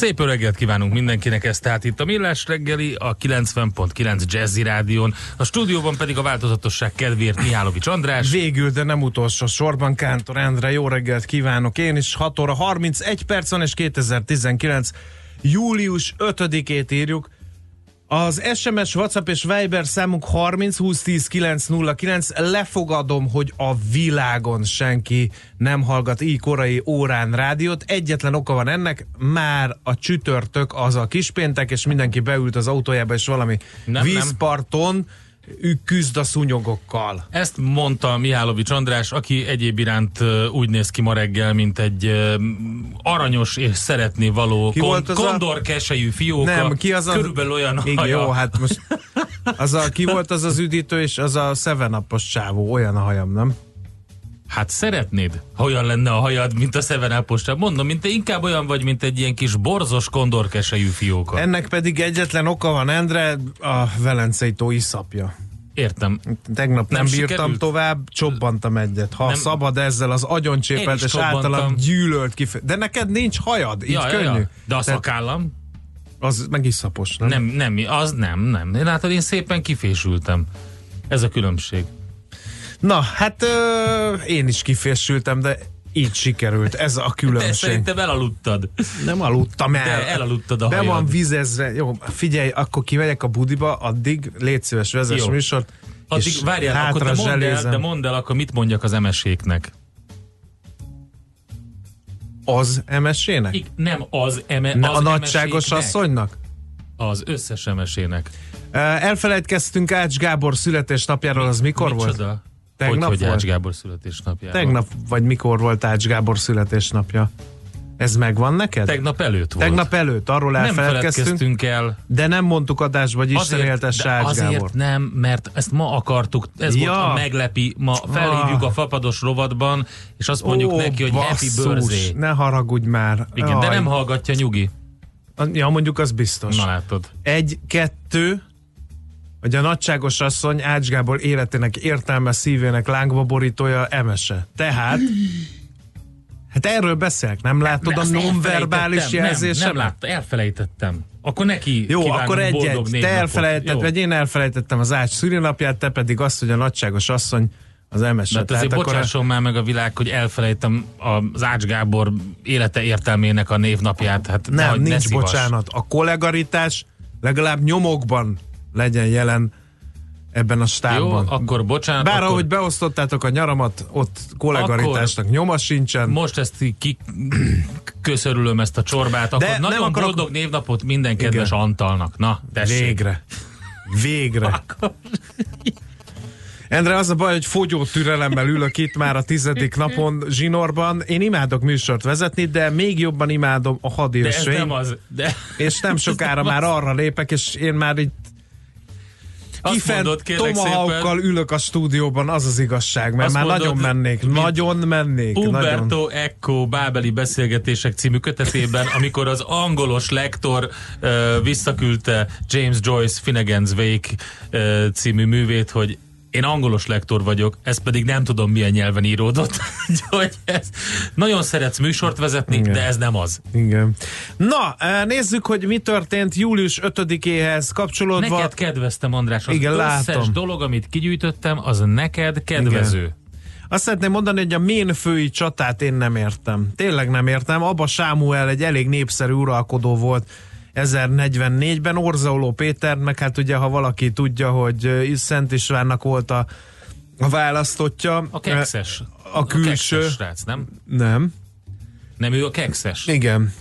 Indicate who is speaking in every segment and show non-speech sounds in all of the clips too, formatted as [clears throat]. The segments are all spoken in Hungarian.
Speaker 1: Szép jó reggelt kívánunk mindenkinek, ez tehát itt a Millás reggeli, a 90.9 Jazzy Rádión, a stúdióban pedig a változatosság kedvéért Mihálovics András.
Speaker 2: Végül, de nem utolsó sorban Kántor Endre, jó reggelt kívánok én is, 6 óra 31 perc van és 2019 július 5-ét írjuk. Az SMS, WhatsApp és Viber számunk 30 20 10 909. Lefogadom, hogy a világon senki nem hallgat így korai órán rádiót. Egyetlen oka van ennek, már a csütörtök az a kispéntek, és mindenki beült az autójába, és valami
Speaker 1: Nem,
Speaker 2: vízparton nem ő küzd a szúnyogokkal.
Speaker 1: Ezt mondta Mihálovics András, aki egyéb iránt úgy néz ki ma reggel, mint egy aranyos és szeretni való
Speaker 2: Ki
Speaker 1: kon-
Speaker 2: a-
Speaker 1: kondorkesejű fióka.
Speaker 2: Nem, ki az a...
Speaker 1: Körülbelül olyan
Speaker 2: Igen,
Speaker 1: haja.
Speaker 2: jó, hát most [laughs] az a, ki volt az az üdítő, és az a Seven Up-os csávó, olyan a hajam, nem?
Speaker 1: Hát szeretnéd, ha olyan lenne a hajad, mint a Seven up Mondom, mint te inkább olyan vagy, mint egy ilyen kis borzos kondorkesejű fióka.
Speaker 2: Ennek pedig egyetlen oka van, Endre, a Velencei tó iszapja.
Speaker 1: Értem.
Speaker 2: Tegnap nem,
Speaker 1: Nem
Speaker 2: bírtam
Speaker 1: sikerült?
Speaker 2: tovább, csobbantam egyet. Ha
Speaker 1: Nem.
Speaker 2: szabad ezzel az agyoncsépelt
Speaker 1: is
Speaker 2: és általam gyűlölt kifejezés. De neked nincs hajad, így
Speaker 1: Ja, ja,
Speaker 2: könnyű.
Speaker 1: ja. De a
Speaker 2: Tehát
Speaker 1: szakállam?
Speaker 2: Az meg iszapos, nem?
Speaker 1: Nem, nem, az nem, nem. Látod, én szépen kifésültem. Ez a különbség.
Speaker 2: Na, hát ö, én is kifésültem, de így sikerült. Ez a
Speaker 1: De
Speaker 2: különbség.
Speaker 1: szerintem elaludtad.
Speaker 2: Nem aludtam el.
Speaker 1: De elaludtad a
Speaker 2: Be
Speaker 1: hajad.
Speaker 2: van vizezve. Jó, figyelj, akkor kimegyek a budiba, addig légy szíves, vezess
Speaker 1: Jó.
Speaker 2: műsort.
Speaker 1: Addig várjál, akkor te mondd, el, de mondd el, akkor mit mondjak az emeséknek?
Speaker 2: Az MSZ-nek?
Speaker 1: Ik, nem az, eme, az
Speaker 2: a nagyságos asszonynak?
Speaker 1: Az összes emesének.
Speaker 2: Elfelejtkeztünk Ács Gábor születésnapjáról, az mikor volt? Tegnap
Speaker 1: hogy, hogy? Ács Gábor születésnapjára?
Speaker 2: Tegnap, vagy mikor volt Ács Gábor születésnapja? Ez megvan neked?
Speaker 1: Tegnap előtt volt.
Speaker 2: Tegnap előtt, arról elfeledkeztünk,
Speaker 1: feledkeztünk el.
Speaker 2: de nem mondtuk adásba, hogy Isten éltesse
Speaker 1: de
Speaker 2: Ács
Speaker 1: azért
Speaker 2: Gábor.
Speaker 1: nem, mert ezt ma akartuk, ez
Speaker 2: Ja.
Speaker 1: volt a meglepi, ma felhívjuk
Speaker 2: Ah.
Speaker 1: a fapados rovatban, és azt mondjuk
Speaker 2: Ó,
Speaker 1: neki, hogy happy
Speaker 2: basszus,
Speaker 1: birthday.
Speaker 2: Ne haragudj már.
Speaker 1: Igen, de
Speaker 2: Aj.
Speaker 1: nem hallgatja nyugi.
Speaker 2: Ja, mondjuk az biztos.
Speaker 1: Na látod.
Speaker 2: Egy, kettő, hogy a nagyságos asszony Ács Gábor életének értelme szívének lángba borítója emese. Tehát, hát erről beszélek, nem látod
Speaker 1: De
Speaker 2: a nonverbális jelzésem?
Speaker 1: Nem, nem látta, elfelejtettem. Akkor neki
Speaker 2: Jó, akkor egy,
Speaker 1: boldog
Speaker 2: egy. Te elfelejtetted, vagy én elfelejtettem az Ács szülinapját, te pedig azt, hogy a nagyságos asszony az emese.
Speaker 1: Hát azért
Speaker 2: akkor
Speaker 1: bocsásson már meg a világ, hogy elfelejtem az Ács Gábor élete értelmének a névnapját. Hát
Speaker 2: nem,
Speaker 1: ne
Speaker 2: nincs
Speaker 1: szívass.
Speaker 2: bocsánat. A kollegaritás legalább nyomokban legyen jelen ebben a
Speaker 1: Jó,
Speaker 2: stábban.
Speaker 1: akkor bocsánat.
Speaker 2: Bár
Speaker 1: akkor
Speaker 2: ahogy beosztottátok a nyaramat, ott kollegaritásnak nyoma sincsen.
Speaker 1: most ezt ki köszörülöm ezt a csorbát, akkor
Speaker 2: De nem
Speaker 1: nagyon
Speaker 2: akarok-
Speaker 1: boldog névnapot minden kedves
Speaker 2: Igen.
Speaker 1: Antalnak. Na, tessék.
Speaker 2: Végre. Végre. [laughs] Endre, az a baj, hogy fogyó türelemmel ülök itt már a tizedik napon zsinórban. Én imádok műsort vezetni, de még jobban imádom a
Speaker 1: De ez nem az. De
Speaker 2: És nem sokára [laughs] már arra lépek, és én már itt kifent tomahawkkal ülök a stúdióban, az az igazság, mert
Speaker 1: Azt
Speaker 2: már
Speaker 1: mondod,
Speaker 2: nagyon mennék, nagyon mennék. Nagyon.
Speaker 1: Umberto Eco Bábeli beszélgetések című kötetében, amikor az angolos lektor uh, visszaküldte James Joyce Finnegan's Wake uh, című művét, hogy Én angolos lektor vagyok, ez pedig nem tudom milyen nyelven íródott. [laughs] Úgyhogy ez, nagyon szeretsz műsort vezetni,
Speaker 2: Igen.
Speaker 1: de ez nem az.
Speaker 2: Igen. Na, eh, nézzük, hogy mi történt július 5-éhez kapcsolódva.
Speaker 1: Neked kedveztem, András. Az
Speaker 2: Igen,
Speaker 1: összes
Speaker 2: látom.
Speaker 1: dolog, amit kigyűjtöttem, az neked kedvező.
Speaker 2: Azt szeretném mondani, hogy a ménfői csatát én nem értem. Tényleg nem értem. Abba Sámuel egy elég népszerű uralkodó volt 1044-ben, Orzaoló Péter, meg hát ugye, ha valaki tudja, hogy Szent Istvánnak volt a, a választottja.
Speaker 1: A kekszes.
Speaker 2: A külső.
Speaker 1: kekszes srác, nem?
Speaker 2: Nem.
Speaker 1: Nem ő a kekszes.
Speaker 2: Igen.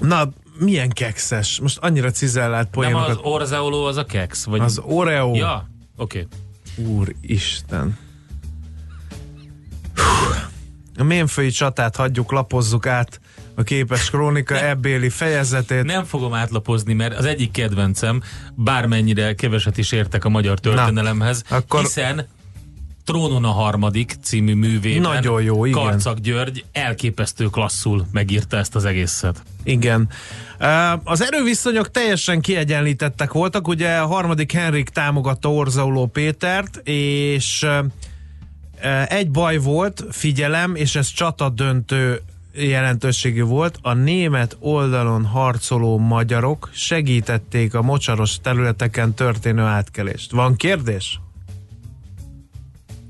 Speaker 2: Na, milyen kekszes? Most annyira cizellált
Speaker 1: Nem
Speaker 2: poénokat.
Speaker 1: az orzaoló, az a keksz? Vagy...
Speaker 2: Az Oreo.
Speaker 1: Ja, oké. Okay.
Speaker 2: Úristen. Hú. A ménfői csatát hagyjuk, lapozzuk át a képes krónika ebbéli fejezetét.
Speaker 1: Nem fogom átlapozni, mert az egyik kedvencem, bármennyire keveset is értek a magyar történelemhez,
Speaker 2: Na, akkor-
Speaker 1: hiszen Trónon a harmadik című művében
Speaker 2: Nagyon jó, igen.
Speaker 1: Karcag György elképesztő klasszul megírta ezt az egészet.
Speaker 2: Igen. Az erőviszonyok teljesen kiegyenlítettek voltak, ugye a harmadik Henrik támogatta Orzauló Pétert, és egy baj volt, figyelem, és ez csata döntő jelentőségű volt, a német oldalon harcoló magyarok segítették a mocsaros területeken történő átkelést. Van kérdés?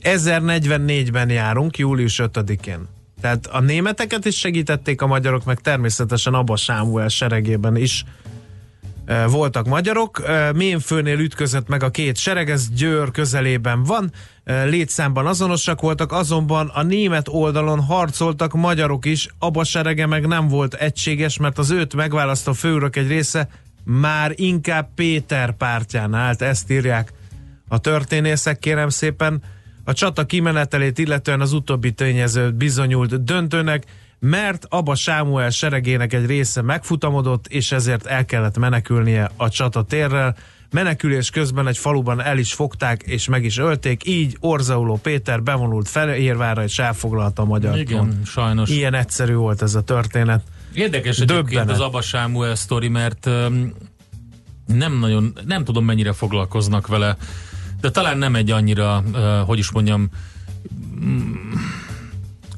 Speaker 2: 1044-ben járunk, július 5-én. Tehát a németeket is segítették a magyarok, meg természetesen Abba Sámuel seregében is voltak magyarok. Ménfőnél ütközött meg a két sereg, ez Győr közelében van, létszámban azonosak voltak, azonban a német oldalon harcoltak magyarok is, Abba serege meg nem volt egységes, mert az őt megválasztó főurak egy része már inkább Péter pártján állt, ezt írják a történészek, kérem szépen. A csata kimenetelét illetően az utóbbi tényező bizonyult döntőnek, mert Abba Sámuel seregének egy része megfutamodott, és ezért el kellett menekülnie a csata térrel. Menekülés közben egy faluban el is fogták, és meg is ölték, így Orzauló Péter bevonult Felérvára, és elfoglalta a magyar
Speaker 1: Igen, sajnos.
Speaker 2: Ilyen egyszerű volt ez a történet.
Speaker 1: Érdekes egyébként az Abba Sámuel sztori, mert nem nagyon, nem tudom mennyire foglalkoznak vele, de talán nem egy annyira, hogy is mondjam,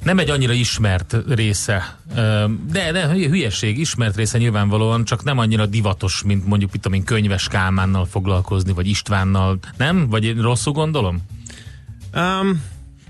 Speaker 1: nem egy annyira ismert része, de, de hülyeség, ismert része nyilvánvalóan, csak nem annyira divatos, mint mondjuk itt, amin könyves Kálmánnal foglalkozni, vagy Istvánnal, nem? Vagy én rosszul gondolom?
Speaker 2: Um,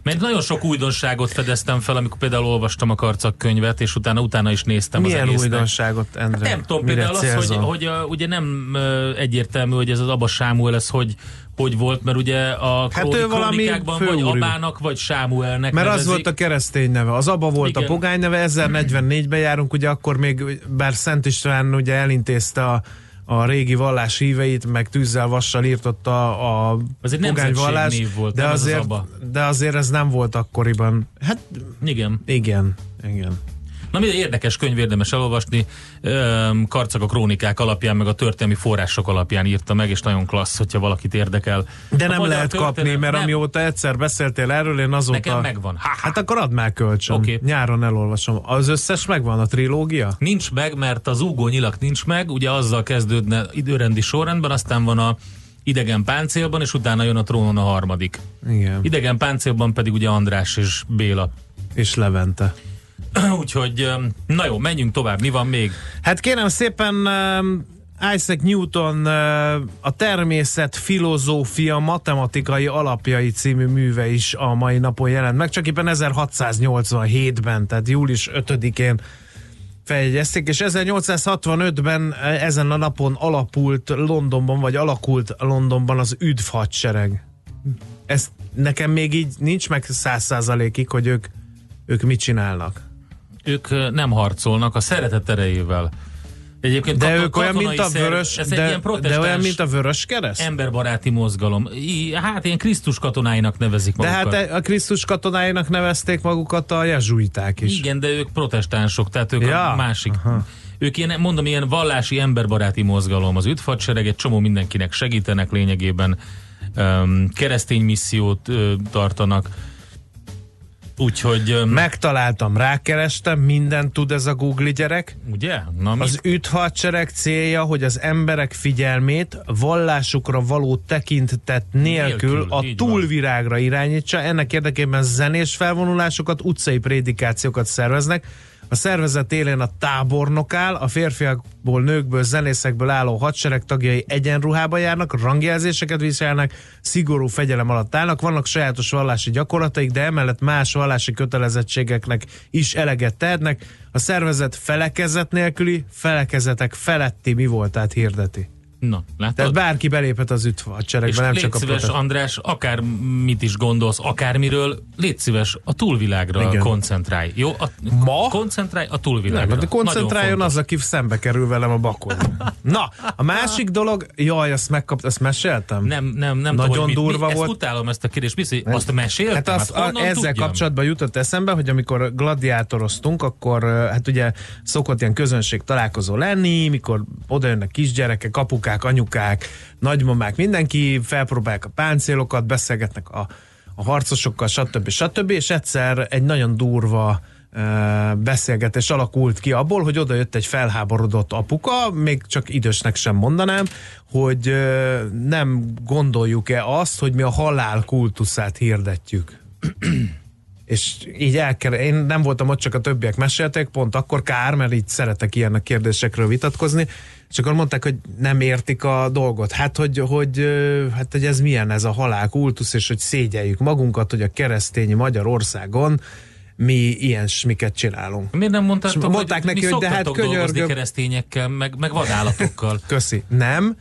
Speaker 1: Mert nagyon sok újdonságot fedeztem fel, amikor például olvastam a karcak könyvet, és utána utána is néztem
Speaker 2: milyen
Speaker 1: az egésznek.
Speaker 2: újdonságot, Endre?
Speaker 1: Nem tudom,
Speaker 2: Mire
Speaker 1: például az, hogy,
Speaker 2: célzol?
Speaker 1: hogy a, ugye nem egyértelmű, hogy ez az Abba Sámuel, ez hogy, hogy volt, mert ugye a
Speaker 2: Hát ő valami
Speaker 1: krónikákban vagy. Abának, vagy Sámuelnek
Speaker 2: Mert
Speaker 1: nevezik.
Speaker 2: az volt a keresztény neve, az abba volt
Speaker 1: Igen.
Speaker 2: a pogány neve, 1044-ben járunk, ugye akkor még, bár Szent István ugye elintézte a, a régi vallás híveit, meg tűzzel, vassal írtotta a
Speaker 1: Az egy
Speaker 2: pogány vallás,
Speaker 1: nemzetségnév volt,
Speaker 2: de
Speaker 1: ez az
Speaker 2: azért,
Speaker 1: Abba.
Speaker 2: de azért ez nem volt akkoriban. Hát
Speaker 1: Igen.
Speaker 2: igen, igen.
Speaker 1: Na minden érdekes könyv érdemes elolvasni. Karcag a krónikák alapján, meg a történelmi források alapján írta meg, és nagyon klassz, hogyha valakit érdekel.
Speaker 2: De nem lehet kapni, mert
Speaker 1: nem.
Speaker 2: amióta egyszer beszéltél erről, én azóta...
Speaker 1: Nekem megvan. Ha, ha.
Speaker 2: Hát akkor add már kölcsön.
Speaker 1: Oké.
Speaker 2: Nyáron elolvasom. Az összes megvan, a trilógia?
Speaker 1: Nincs meg, mert az úgó nyilak nincs meg, ugye azzal kezdődne időrendi sorrendben, aztán van a idegen páncélban, és utána jön a trónon a harmadik.
Speaker 2: Igen.
Speaker 1: Idegen páncélban pedig ugye András és Béla.
Speaker 2: És Levente. [clears throat]
Speaker 1: Úgyhogy, na jó, menjünk tovább, mi van még?
Speaker 2: Hát kérem szépen Isaac Newton a természet filozófia matematikai alapjai című műve is a mai napon jelent meg, csak éppen 1687-ben, tehát július 5-én feljegyezték, és 1865-ben eh, ezen a napon alapult Londonban, vagy alakult Londonban az üdv hadsereg. Ez nekem még így nincs meg száz százalékig, hogy ők, ők mit csinálnak.
Speaker 1: Ők nem harcolnak a szeretet erejével. Egyébként
Speaker 2: De ők olyan, mint a
Speaker 1: szerv-
Speaker 2: vörös,
Speaker 1: egy
Speaker 2: de,
Speaker 1: ilyen
Speaker 2: de olyan, mint a vörös kereszt?
Speaker 1: emberbaráti mozgalom. I, hát ilyen Krisztus katonáinak nevezik
Speaker 2: De
Speaker 1: magukat.
Speaker 2: hát a Krisztus katonáinak nevezték magukat a jezsuiták is.
Speaker 1: Igen, de ők protestánsok, tehát ők
Speaker 2: Ja,
Speaker 1: a másik. Aha. Ők ilyen, mondom, ilyen vallási emberbaráti mozgalom. Az üdvhadsereg egy csomó mindenkinek segítenek lényegében. Um, keresztény missziót uh, tartanak. Úgyhogy, öm,
Speaker 2: Megtaláltam, rákerestem, mindent tud ez a Google gyerek.
Speaker 1: ugye? Na, mi?
Speaker 2: Az üthadsereg célja, hogy az emberek figyelmét vallásukra való tekintet nélkül,
Speaker 1: Nélkül,
Speaker 2: a túlvirágra irányítsa. Ennek érdekében zenés felvonulásokat, utcai prédikációkat szerveznek. A szervezet élén a tábornok áll, a férfiakból, nőkből, zenészekből álló hadsereg tagjai egyenruhába járnak, rangjelzéseket viselnek, szigorú fegyelem alatt állnak, vannak sajátos vallási gyakorlataik, de emellett más vallási kötelezettségeknek is eleget tehetnek. A szervezet felekezet nélküli, felekezetek feletti mi voltát hirdeti.
Speaker 1: Na, látod?
Speaker 2: Tehát bárki beléphet az
Speaker 1: és
Speaker 2: üthadseregbe, nem
Speaker 1: légy
Speaker 2: csak a
Speaker 1: szíves,
Speaker 2: protest.
Speaker 1: András, akár mit is gondolsz, akármiről, légy szíves, a túlvilágra
Speaker 2: Igen.
Speaker 1: koncentrálj. Jó? A,
Speaker 2: Ma?
Speaker 1: Koncentrálj a
Speaker 2: Nem,
Speaker 1: túlvilágra.
Speaker 2: de koncentráljon az, aki szembe kerül velem a bakon. Na, a másik dolog, jaj, azt megkapt, ezt meséltem?
Speaker 1: Nem, nem, nem
Speaker 2: Nagyon
Speaker 1: tudom,
Speaker 2: durva
Speaker 1: mi,
Speaker 2: volt.
Speaker 1: Ezt utálom ezt a kérdést. Hogy azt meséltem?
Speaker 2: Hát azt,
Speaker 1: hát honnan
Speaker 2: ezzel
Speaker 1: tudjam?
Speaker 2: kapcsolatban jutott eszembe, hogy amikor gladiátoroztunk, akkor hát ugye szokott ilyen közönség találkozó lenni, mikor oda jönnek kisgyerekek, apukák, anyukák, nagymamák, mindenki felpróbálják a páncélokat, beszélgetnek a, a harcosokkal, stb. stb. És egyszer egy nagyon durva beszélgetés alakult ki abból, hogy oda jött egy felháborodott apuka, még csak idősnek sem mondanám, hogy nem gondoljuk-e azt, hogy mi a halál kultuszát hirdetjük. [clears throat] És így el kell, én nem voltam ott, csak a többiek mesélték, pont akkor kár, mert így szeretek ilyen kérdésekről vitatkozni, és akkor mondták, hogy nem értik a dolgot. Hát, hogy, hogy, hát, hogy ez milyen ez a halál kultusz, és hogy szégyeljük magunkat, hogy a keresztény Magyarországon mi ilyen smiket csinálunk.
Speaker 1: Miért nem mondtátok,
Speaker 2: És mondták
Speaker 1: hogy
Speaker 2: neki,
Speaker 1: mi
Speaker 2: hogy de hát könyörgöm.
Speaker 1: keresztényekkel, meg, meg vadállatokkal? [laughs]
Speaker 2: Köszi. Nem.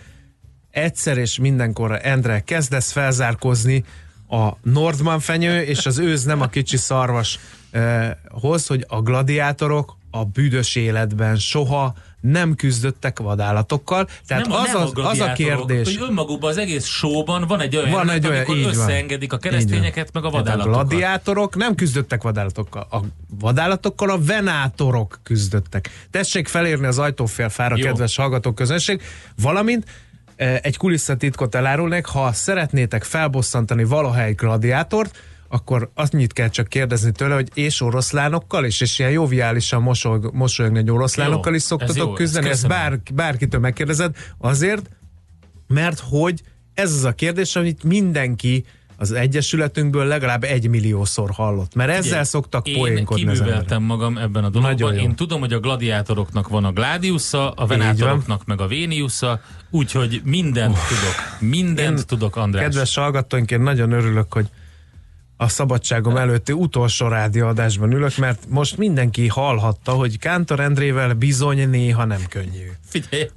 Speaker 2: Egyszer és mindenkorra, Endre, kezdesz felzárkozni a Nordman fenyő és az őz nem a kicsi szarvas eh, hoz, hogy a gladiátorok a büdös életben soha nem küzdöttek vadállatokkal. Tehát
Speaker 1: nem,
Speaker 2: az,
Speaker 1: nem
Speaker 2: az,
Speaker 1: a
Speaker 2: az a kérdés.
Speaker 1: Hogy önmagukban az egész showban van egy olyan,
Speaker 2: Van egy olyan,
Speaker 1: amikor
Speaker 2: így van.
Speaker 1: összeengedik a keresztényeket, meg a
Speaker 2: Tehát a
Speaker 1: vadállatokat.
Speaker 2: gladiátorok nem küzdöttek vadállatokkal. A vadállatokkal a venátorok küzdöttek. Tessék felérni az ajtófélfára, kedves hallgatók közönség, valamint eh, egy kulisszatitkot elárulnék, ha szeretnétek felbosszantani valaha egy gladiátort, akkor annyit kell csak kérdezni tőle, hogy és oroszlánokkal is, és ilyen joviálisan mosolyog, mosolyogni egy oroszlánokkal
Speaker 1: Jó,
Speaker 2: is
Speaker 1: ez
Speaker 2: szoktatok
Speaker 1: jó, ezt
Speaker 2: küzdeni, ezt
Speaker 1: köszönöm.
Speaker 2: bár, bárkitől megkérdezed, azért, mert hogy ez az a kérdés, amit mindenki az Egyesületünkből legalább egy milliószor hallott. Mert ezzel szoktak
Speaker 1: Én
Speaker 2: poénkodni emberek.
Speaker 1: kibűveltem magam ebben a dologban.
Speaker 2: Jó.
Speaker 1: Én tudom, hogy a gladiátoroknak van a Gladiusa, a venátoroknak meg a Véniusa, úgyhogy mindent tudok. Mindent
Speaker 2: Én-
Speaker 1: tudok, András.
Speaker 2: Kedves hallgatóink, én nagyon örülök, hogy a szabadságom előtti utolsó rádióadásban ülök, mert most mindenki hallhatta, hogy Kántor Endrével bizony néha nem könnyű.
Speaker 1: Figyelj,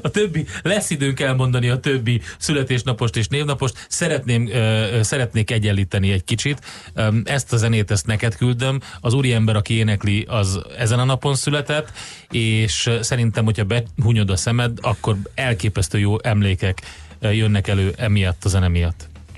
Speaker 1: a többi, lesz időnk elmondani a többi születésnapost és névnapost. Szeretném, ö, szeretnék egyenlíteni egy kicsit. Ezt a zenét, ezt neked küldöm. Az úriember, aki énekli, az ezen a napon született, és szerintem, hogyha behunyod a szemed, akkor elképesztő jó emlékek jönnek elő emiatt a zene miatt.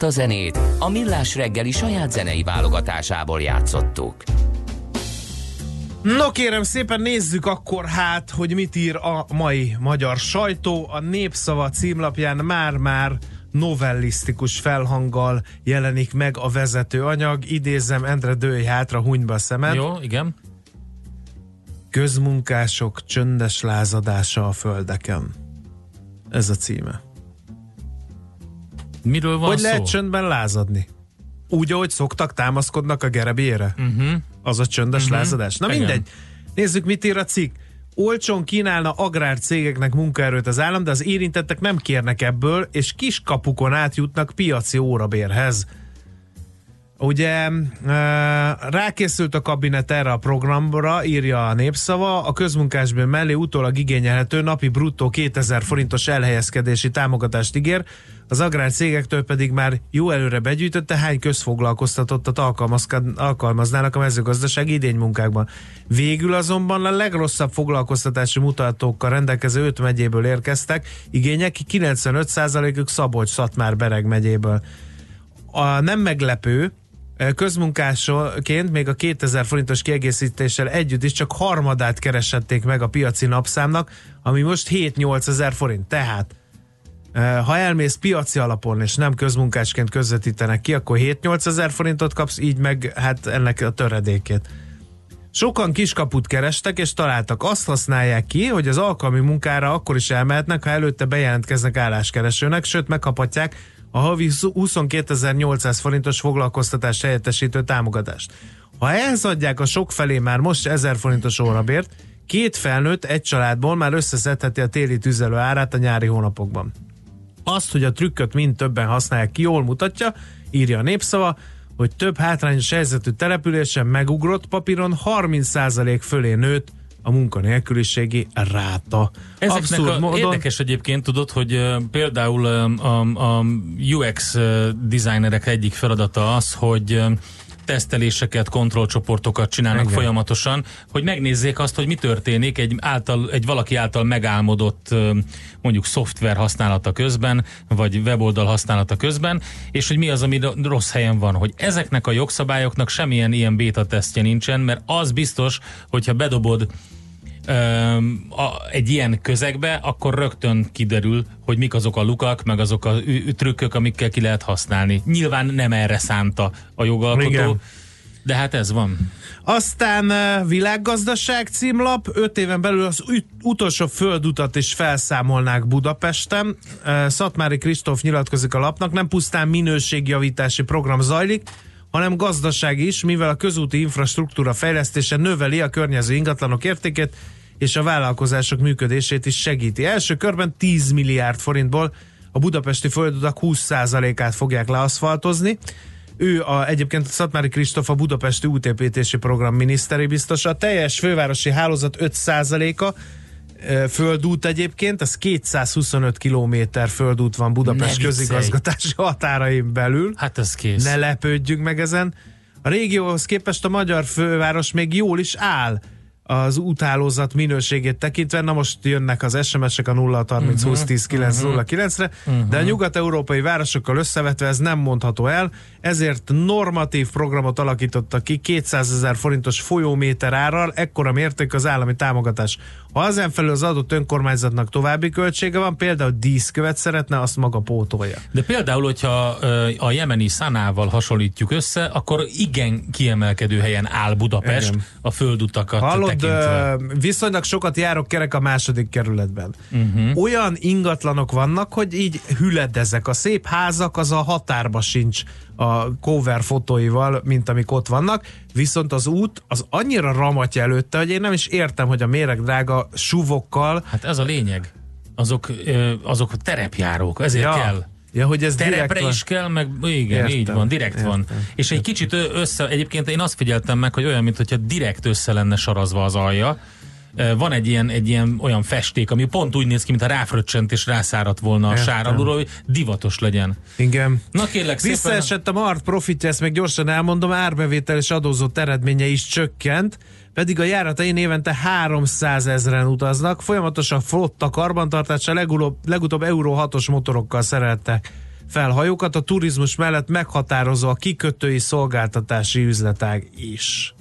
Speaker 3: Ezt a zenét a Millás reggeli saját zenei válogatásából játszottuk.
Speaker 2: No kérem szépen nézzük akkor hát, hogy mit ír a mai magyar sajtó. A Népszava címlapján már-már novellisztikus felhanggal jelenik meg a vezető anyag. Idézem, Endre dőj hátra, hunyba a szemed.
Speaker 1: Jó, igen.
Speaker 2: Közmunkások csöndes lázadása a földeken. Ez a címe.
Speaker 1: Miről van
Speaker 2: hogy
Speaker 1: szó?
Speaker 2: lehet csöndben lázadni? Úgy, ahogy szoktak, támaszkodnak a gerebére?
Speaker 1: Uh-huh.
Speaker 2: Az a csöndes
Speaker 1: Mhm.
Speaker 2: lázadás. Na
Speaker 1: Igen.
Speaker 2: mindegy. Nézzük, mit ír a cikk. Olcsón kínálna agrárcégeknek munkaerőt az állam, de az érintettek nem kérnek ebből, és kis kapukon átjutnak piaci órabérhez. Ugye rákészült a kabinet erre a programra, írja a népszava, a közmunkásből mellé utólag igényelhető napi bruttó 2000 forintos elhelyezkedési támogatást ígér, az agrárcégektől pedig már jó előre begyűjtötte, hány közfoglalkoztatottat alkalmaznának a mezőgazdasági idénymunkákban. Végül azonban a legrosszabb foglalkoztatási mutatókkal rendelkező 5 megyéből érkeztek, igények 95%-ük Szabolcs-Szatmár Bereg megyéből. A nem meglepő, közmunkásként még a 2000 forintos kiegészítéssel együtt is csak harmadát keresették meg a piaci napszámnak, ami most 7-8 ezer forint. Tehát eh, ha elmész piaci alapon, és nem közmunkásként közvetítenek ki, akkor 7-8 ezer forintot kapsz, így meg hát ennek a töredékét. Sokan kiskaput kerestek és találtak. Azt használják ki, hogy az alkalmi munkára akkor is elmehetnek, ha előtte bejelentkeznek álláskeresőnek, sőt megkaphatják a havi 22.800 forintos foglalkoztatás helyettesítő támogatást. Ha ehhez adják a sok felé már most 1000 forintos órabért, két felnőtt egy családból már összeszedheti a téli tüzelő árát a nyári hónapokban. Azt, hogy a trükköt mind többen használják ki, jól mutatja, írja a népszava, hogy több hátrányos helyzetű településen megugrott papíron 30% fölé nőtt a munkanélküliségi ráta.
Speaker 1: Ezeknek a, érdekes egyébként, tudod, hogy uh, például uh, a, a UX uh, designerek egyik feladata az, hogy uh, teszteléseket, kontrollcsoportokat csinálnak
Speaker 2: Igen.
Speaker 1: folyamatosan, hogy megnézzék azt, hogy mi történik egy, által, egy valaki által megálmodott mondjuk szoftver használata közben, vagy weboldal használata közben, és hogy mi az, ami ro- rossz helyen van. Hogy ezeknek a jogszabályoknak semmilyen ilyen beta tesztje nincsen, mert az biztos, hogyha bedobod a, egy ilyen közegbe, akkor rögtön kiderül, hogy mik azok a lukak, meg azok a trükkök, amikkel ki lehet használni. Nyilván nem erre szánta a jogalkotó,
Speaker 2: Igen.
Speaker 1: de hát ez van.
Speaker 2: Aztán világgazdaság címlap, öt éven belül az utolsó földutat is felszámolnák Budapesten. Szatmári Kristóf nyilatkozik a lapnak, nem pusztán minőségjavítási program zajlik, hanem gazdaság is, mivel a közúti infrastruktúra fejlesztése növeli a környező ingatlanok értékét, és a vállalkozások működését is segíti. Első körben 10 milliárd forintból a budapesti földutak 20%-át fogják leaszfaltozni. Ő a, egyébként Szatmári Kristóf a Budapesti útépítési program miniszteri biztos. A teljes fővárosi hálózat 5%-a ö, földút egyébként, ez 225 kilométer földút van
Speaker 1: Ne
Speaker 2: Budapest
Speaker 1: viccelj.
Speaker 2: közigazgatási határain belül.
Speaker 1: Hát ez kész.
Speaker 2: Ne lepődjünk meg ezen. A régióhoz képest a magyar főváros még jól is áll az úthálózat minőségét tekintve. Na most jönnek az SMS-ek a 0 30 20 10 9 0 9-re, de a nyugat-európai városokkal összevetve ez nem mondható el, ezért normatív programot alakítottak ki 200 ezer forintos folyóméter árral, ekkora mérték az állami támogatás. Ha ezen felül az adott önkormányzatnak további költsége van, például díszkövet szeretne, azt maga pótolja.
Speaker 1: De például, hogyha a jemeni szanával hasonlítjuk össze, akkor igen kiemelkedő helyen áll Budapest
Speaker 2: Igen.
Speaker 1: a földutakat
Speaker 2: Hallod,
Speaker 1: tekintve.
Speaker 2: viszonylag sokat járok kerek a második kerületben. Uh-huh. Olyan ingatlanok vannak, hogy így hüledezek. A szép házak az a határba sincs a cover fotóival, mint amik ott vannak, viszont az út az annyira ramatja előtte, hogy én nem is értem, hogy a méreg drága suvokkal
Speaker 1: Hát ez a lényeg. Azok, azok terepjárók, ezért
Speaker 2: ja,
Speaker 1: kell.
Speaker 2: Ja, hogy ez
Speaker 1: Terepre
Speaker 2: van.
Speaker 1: is kell, meg igen,
Speaker 2: Értem,
Speaker 1: így van, direkt
Speaker 2: értem,
Speaker 1: van. És egy kicsit össze, egyébként én azt figyeltem meg, hogy olyan, mintha direkt össze lenne sarazva az alja. Van egy ilyen, egy ilyen olyan festék, ami pont úgy néz ki, mintha ráfröccsent és rászáradt volna a sár alulról, hogy divatos legyen.
Speaker 2: Igen.
Speaker 1: Na kérlek szépen.
Speaker 2: Visszaesett a Mart profitja, ezt még gyorsan elmondom, árbevétel és adózott eredménye is csökkent, pedig a járatain évente 300 ezeren utaznak, folyamatosan flotta karbantartása legutóbb, legutóbb Euró 6-os motorokkal szereltek fel hajókat, a turizmus mellett meghatározó a kikötői szolgáltatási üzletág is.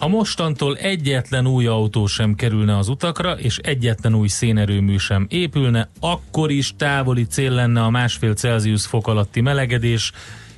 Speaker 1: Ha mostantól egyetlen új autó sem kerülne az utakra, és egyetlen új szénerőmű sem épülne, akkor is távoli cél lenne a másfél Celsius fok alatti melegedés,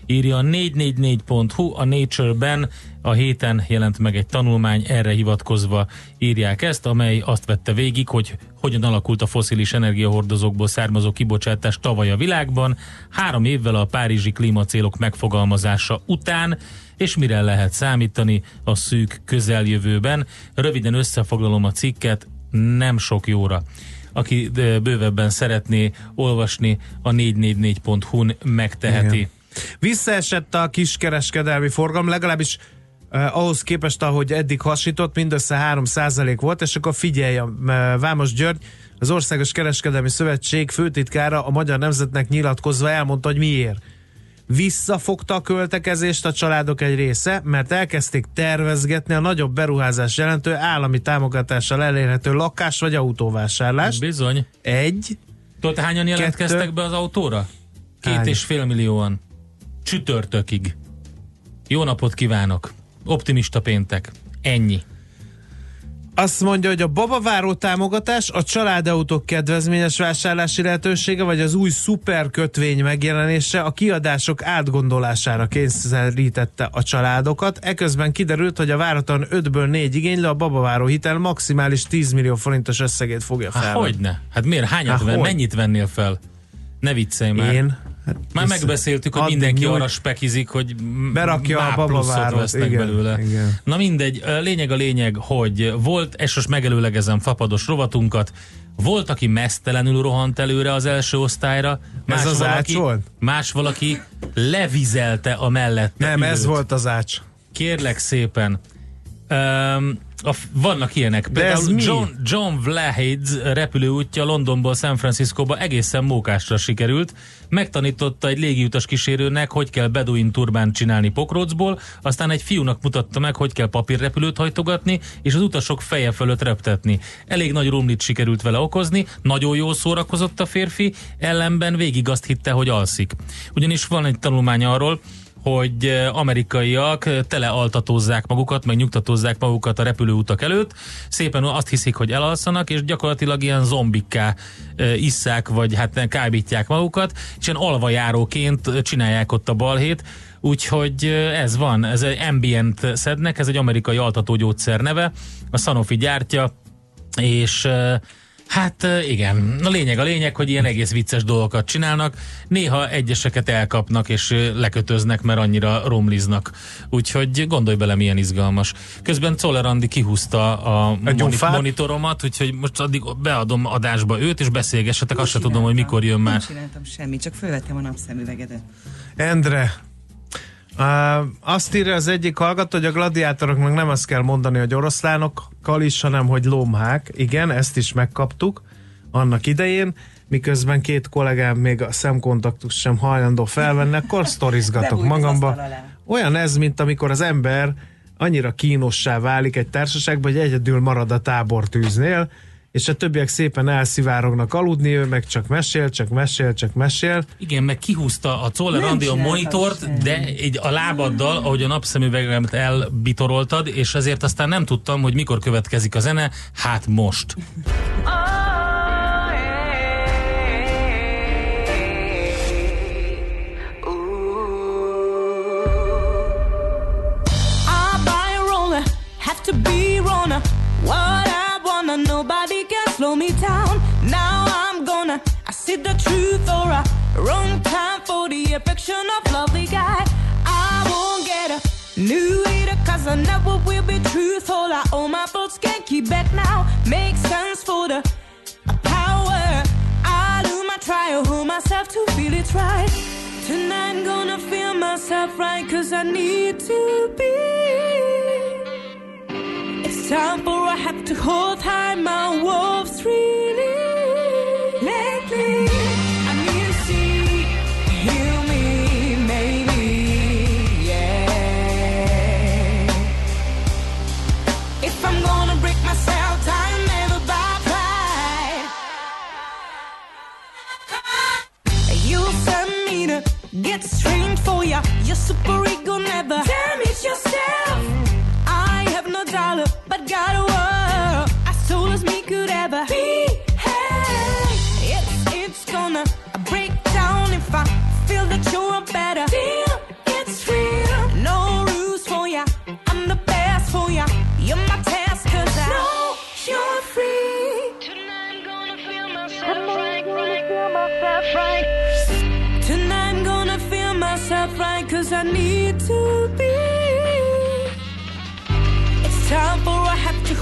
Speaker 1: írja a 444.hu, a Nature-ben. A héten jelent meg egy tanulmány, erre hivatkozva írják ezt, amely azt vette végig, hogy hogyan alakult a foszilis energiahordozókból származó kibocsátás tavaly a világban, három évvel a párizsi klímacélok megfogalmazása után, és mire lehet számítani a szűk közeljövőben. Röviden összefoglalom a cikket, nem sok jóra. Aki bővebben szeretné olvasni, a 444.hu-n megteheti.
Speaker 2: Igen. Visszaesett a kiskereskedelmi forgalom, legalábbis eh, ahhoz képest, ahogy eddig hasított, mindössze 3% volt, és akkor figyelj, eh, Vámos György, az Országos Kereskedelmi Szövetség főtitkára a Magyar Nemzetnek nyilatkozva elmondta, hogy miért. Visszafogta a költekezést a családok egy része, mert elkezdték tervezgetni a nagyobb beruházás jelentő állami támogatással elérhető lakás vagy autóvásárlást.
Speaker 1: Bizony.
Speaker 2: Egy,
Speaker 1: Tudod, hányan jelentkeztek
Speaker 2: Kettő.
Speaker 1: be az autóra? Két
Speaker 2: Hány?
Speaker 1: és fél millióan. Csütörtökig. Jó napot kívánok. Optimista péntek. Ennyi.
Speaker 2: Azt mondja, hogy a babaváró támogatás, a családautók kedvezményes vásárlási lehetősége, vagy az új szuperkötvény megjelenése a kiadások átgondolására kényszerítette a családokat. Eközben kiderült, hogy a váratlan 5-ből 4 igénylő a babaváró hitel maximális 10 millió forintos összegét fogja
Speaker 1: Hát
Speaker 2: felvenni.
Speaker 1: hogyne? Hát miért? Hányat
Speaker 2: Há,
Speaker 1: ven,
Speaker 2: hogy?
Speaker 1: mennyit vennél fel? Ne viccelj már.
Speaker 2: Én? Hát
Speaker 1: Már megbeszéltük, hogy mindenki
Speaker 2: nyújt-
Speaker 1: arra spekizik, hogy
Speaker 2: Berakja a
Speaker 1: pluszot vesznek
Speaker 2: igen,
Speaker 1: belőle.
Speaker 2: igen.
Speaker 1: Na mindegy, lényeg a lényeg, hogy volt, és most megelőlegezem fapados rovatunkat, volt, aki mesztelenül rohant előre az első osztályra, más
Speaker 2: az
Speaker 1: valaki,
Speaker 2: ács volt?
Speaker 1: más valaki levizelte a mellette
Speaker 2: Nem, ez
Speaker 1: ülőt.
Speaker 2: volt az ács.
Speaker 1: Kérlek szépen. Um, a, vannak ilyenek.
Speaker 2: De ez
Speaker 1: Például
Speaker 2: mi?
Speaker 1: John, John Vlahade repülőútja Londonból San Franciscoba egészen mókásra sikerült. Megtanította egy légiutas kísérőnek, hogy kell beduin turbán csinálni pokrócból, aztán egy fiúnak mutatta meg, hogy kell papírrepülőt hajtogatni, és az utasok feje fölött reptetni. Elég nagy rumlit sikerült vele okozni, nagyon jól szórakozott a férfi, ellenben végig azt hitte, hogy alszik. Ugyanis van egy tanulmány arról, hogy eh, amerikaiak eh, telealtatózzák magukat, meg nyugtatózzák magukat a repülőutak előtt, szépen azt hiszik, hogy elalszanak, és gyakorlatilag ilyen zombikká eh, isszák, vagy hát kábítják magukat, és ilyen alvajáróként csinálják ott a balhét, úgyhogy ez van, ez egy ambient szednek, ez egy amerikai altatógyógyszer neve, a Sanofi gyártja, és Hát igen, a lényeg a lényeg, hogy ilyen egész vicces dolgokat csinálnak, néha egyeseket elkapnak és lekötöznek, mert annyira romliznak. Úgyhogy gondolj bele, milyen izgalmas. Közben Czoller Andi kihúzta a moni- monitoromat, úgyhogy most addig beadom adásba őt, és beszélgessetek, azt se tudom, hogy mikor jön már.
Speaker 4: Nem csináltam semmit, csak fölvettem a napszemüvegedet.
Speaker 2: Endre, Uh, azt írja az egyik hallgató, hogy a gladiátoroknak nem azt kell mondani, hogy oroszlánokkal is, hanem hogy lomhák. Igen, ezt is megkaptuk annak idején, miközben két kollégám még a szemkontaktus sem hajlandó felvenni, akkor sztorizgatok magamba. Olyan ez, mint amikor az ember annyira kínossá válik egy társaságban, hogy egyedül marad a tábortűznél, és a többiek szépen elszivárognak aludni, ő meg csak mesél, csak mesél, csak mesél.
Speaker 1: Igen, meg kihúzta a Czoller Andi a monitort,
Speaker 4: semmit.
Speaker 1: de egy a lábaddal, ahogy a napszemüvegemet elbitoroltad, és ezért aztán nem tudtam, hogy mikor következik a zene, hát most.
Speaker 5: To be down. Now I'm gonna, I see the truth or a wrong time for the affection of lovely guy. I won't get a new leader, cause I never will be truthful. I owe my thoughts, can't keep back now. Make sense for the power. I do my try, hold myself to feel it right. Tonight I'm gonna feel myself right, cause I need to be example, I have to hold high my wolves really lately. I need to see, me, maybe, yeah. If I'm gonna break never by. You me to get strained for ya. Your super ego never.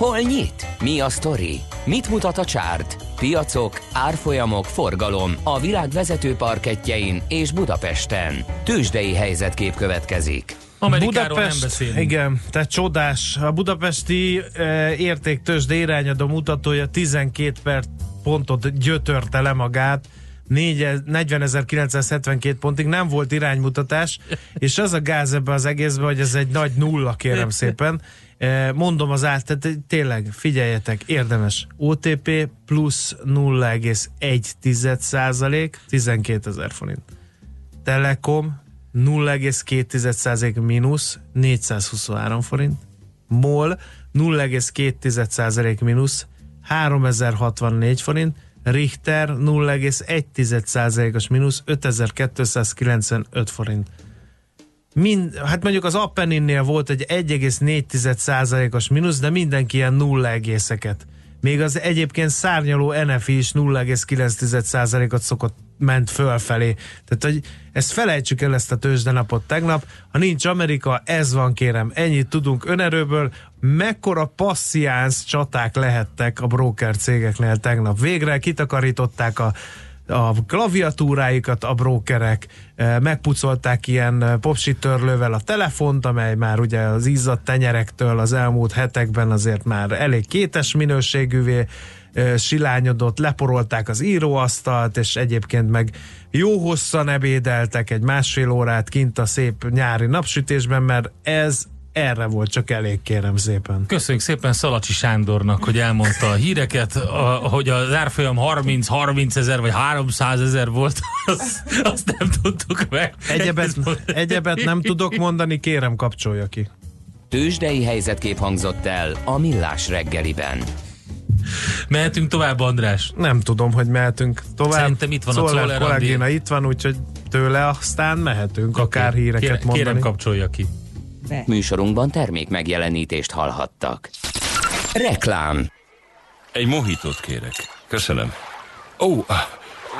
Speaker 3: Hol nyit? Mi a sztori? Mit mutat a csárt? Piacok, árfolyamok, forgalom a világ vezető parketjein és Budapesten. Tősdei helyzetkép következik.
Speaker 1: Amerikáról nem beszélünk.
Speaker 2: igen, tehát csodás. A budapesti e, értéktősde irányadó mutatója 12 per pontot gyötörte le magát, 4 40.972 pontig nem volt iránymutatás, és az a gáz ebbe az egészben, hogy ez egy nagy nulla, kérem szépen. Mondom az át, tehát tényleg figyeljetek, érdemes. OTP plusz 0,1 százalék, 12 ezer forint. Telekom 0,2% mínusz 423 forint. MOL 0,2% mínusz 3064 forint. Richter 0,1%-os mínusz 5295 forint. Mind, hát mondjuk az Appeninnél volt egy 1,4%-os mínusz, de mindenki ilyen nulla egészeket. Még az egyébként szárnyaló NFI is 0,9%-ot szokott ment fölfelé. Tehát, hogy ezt felejtsük el ezt a tőzsdenapot tegnap. Ha nincs Amerika, ez van kérem. Ennyit tudunk önerőből. Mekkora passziánsz csaták lehettek a broker cégeknél tegnap. Végre kitakarították a a klaviatúráikat a brókerek, eh, megpucolták ilyen eh, popsitörlővel a telefont, amely már ugye az izzadt tenyerektől az elmúlt hetekben azért már elég kétes minőségűvé eh, silányodott, leporolták az íróasztalt, és egyébként meg jó hosszan ebédeltek egy másfél órát kint a szép nyári napsütésben, mert ez erre volt csak elég, kérem szépen.
Speaker 1: Köszönjük szépen Szalacsi Sándornak, hogy elmondta a híreket, a, hogy az árfolyam 30-30 ezer vagy 300 ezer volt, [laughs] azt, azt nem tudtuk meg.
Speaker 2: Egyebet, egyebet nem tudok mondani, kérem kapcsolja ki.
Speaker 3: Tősdei helyzetkép hangzott el a Millás reggeliben.
Speaker 1: Mehetünk tovább, András.
Speaker 2: Nem tudom, hogy mehetünk tovább.
Speaker 1: Szerintem itt van a
Speaker 2: Czoller
Speaker 1: Andi.
Speaker 2: itt van, úgyhogy tőle aztán mehetünk akár
Speaker 1: Oké.
Speaker 2: híreket
Speaker 1: Kérem-
Speaker 2: mondani.
Speaker 1: Kérem kapcsolja ki.
Speaker 4: Be.
Speaker 3: Műsorunkban termék megjelenítést hallhattak. Reklám.
Speaker 6: Egy mohitót kérek. Köszönöm. Ó,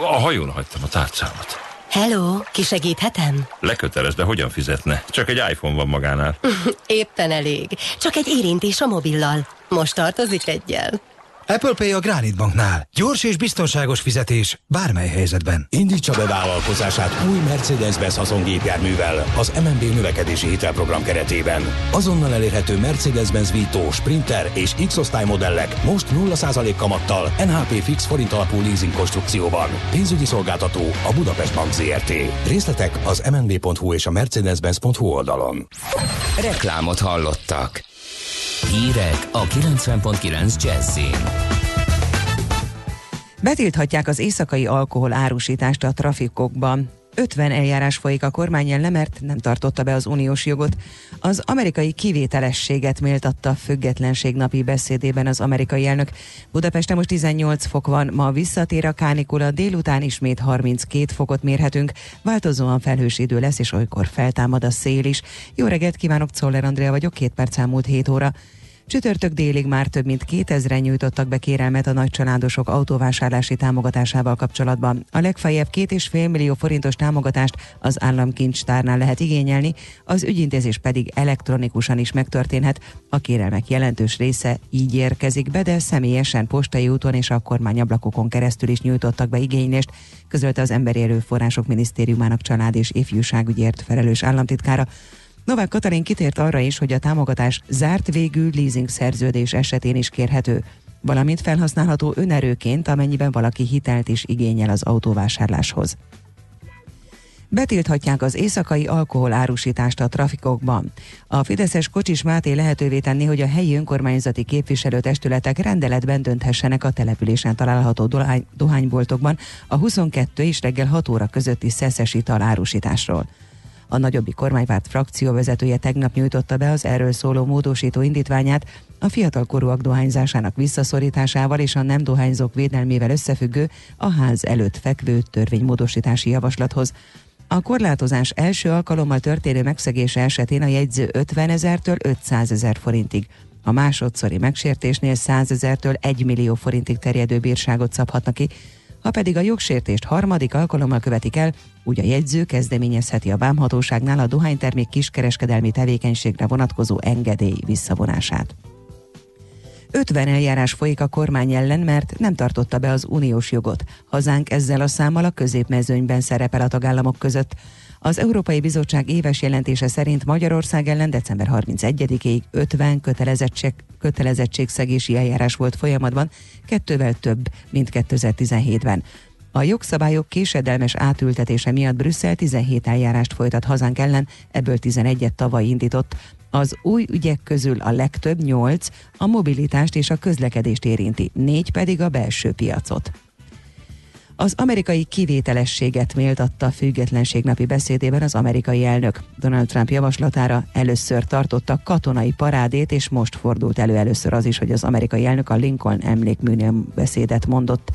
Speaker 6: a hajón hagytam a tárcámat.
Speaker 7: Hello, kisegíthetem?
Speaker 6: Lekötelez, de hogyan fizetne? Csak egy iPhone van magánál. [laughs]
Speaker 7: Éppen elég. Csak egy érintés a mobillal. Most tartozik egyel.
Speaker 8: Apple Pay a Granite Banknál. Gyors és biztonságos fizetés bármely helyzetben.
Speaker 9: Indítsa be vállalkozását új Mercedes-Benz haszongépjárművel az MNB növekedési hitelprogram keretében. Azonnal elérhető Mercedes-Benz Vito, Sprinter és X-osztály modellek most 0% kamattal NHP fix forint alapú leasing konstrukcióban. Pénzügyi szolgáltató a Budapest Bank ZRT. Részletek az mnb.hu és a mercedes-benz.hu oldalon.
Speaker 3: Reklámot hallottak. Hírek a 90.9 Jazzin.
Speaker 4: Betilthatják az éjszakai alkohol árusítást a trafikokban. 50 eljárás folyik a kormány ellen, mert nem tartotta be az uniós jogot. Az amerikai kivételességet méltatta függetlenség napi beszédében az amerikai elnök. Budapesten most 18 fok van, ma visszatér a kánikula, délután ismét 32 fokot mérhetünk. Változóan felhős idő lesz, és olykor feltámad a szél is. Jó reggelt kívánok, Czoller Andrea vagyok, két perc elmúlt 7 óra. Csütörtök délig már több mint 2000-en nyújtottak be kérelmet a nagycsaládosok autóvásárlási támogatásával kapcsolatban. A legfeljebb két és fél millió forintos támogatást az államkincstárnál lehet igényelni, az ügyintézés pedig elektronikusan is megtörténhet. A kérelmek jelentős része így érkezik be, de személyesen postai úton és a kormányablakokon keresztül is nyújtottak be igénylést, közölte az Emberi Erőforrások Minisztériumának család és ifjúságügyért felelős államtitkára. Novák Katalin kitért arra is, hogy a támogatás zárt végű leasing szerződés esetén is kérhető, valamint felhasználható önerőként, amennyiben valaki hitelt is igényel az autóvásárláshoz. betilthatják az éjszakai alkohol árusítást a trafikokban. A Fideszes Kocsis Máté lehetővé tenni, hogy a helyi önkormányzati képviselőtestületek rendeletben dönthessenek a településen található dohány, dohányboltokban a 22 és reggel 6 óra közötti szeszes ital árusításról. A nagyobbi kormánypárt frakció vezetője tegnap nyújtotta be az erről szóló módosító indítványát, a fiatalkorúak dohányzásának visszaszorításával és a nem dohányzók védelmével összefüggő a ház előtt fekvő törvénymódosítási javaslathoz. A korlátozás első alkalommal történő megszegése esetén a jegyző 50 ezertől 500 ezer forintig, a másodszori megsértésnél 100 ezertől 1 millió forintig terjedő bírságot szabhatnak ki, ha pedig a jogsértést harmadik alkalommal követik el, úgy a jegyző kezdeményezheti a vámhatóságnál a dohánytermék kiskereskedelmi tevékenységre vonatkozó engedély visszavonását. 50 eljárás folyik a kormány ellen, mert nem tartotta be az uniós jogot. Hazánk ezzel a számmal a középmezőnyben szerepel a tagállamok között. Az Európai Bizottság éves jelentése szerint Magyarország ellen december 31-ig 50 kötelezettség, kötelezettségszegési eljárás volt folyamatban, kettővel több, mint 2017-ben. A jogszabályok késedelmes átültetése miatt Brüsszel 17 eljárást folytat hazánk ellen, ebből 11-et tavaly indított. Az új ügyek közül a legtöbb 8 a mobilitást és a közlekedést érinti, négy pedig a belső piacot. Az amerikai kivételességet méltatta a függetlenség napi beszédében az amerikai elnök. Donald Trump javaslatára először tartottak katonai parádét, és most fordult elő először az is, hogy az amerikai elnök a Lincoln emlékműnél beszédet mondott.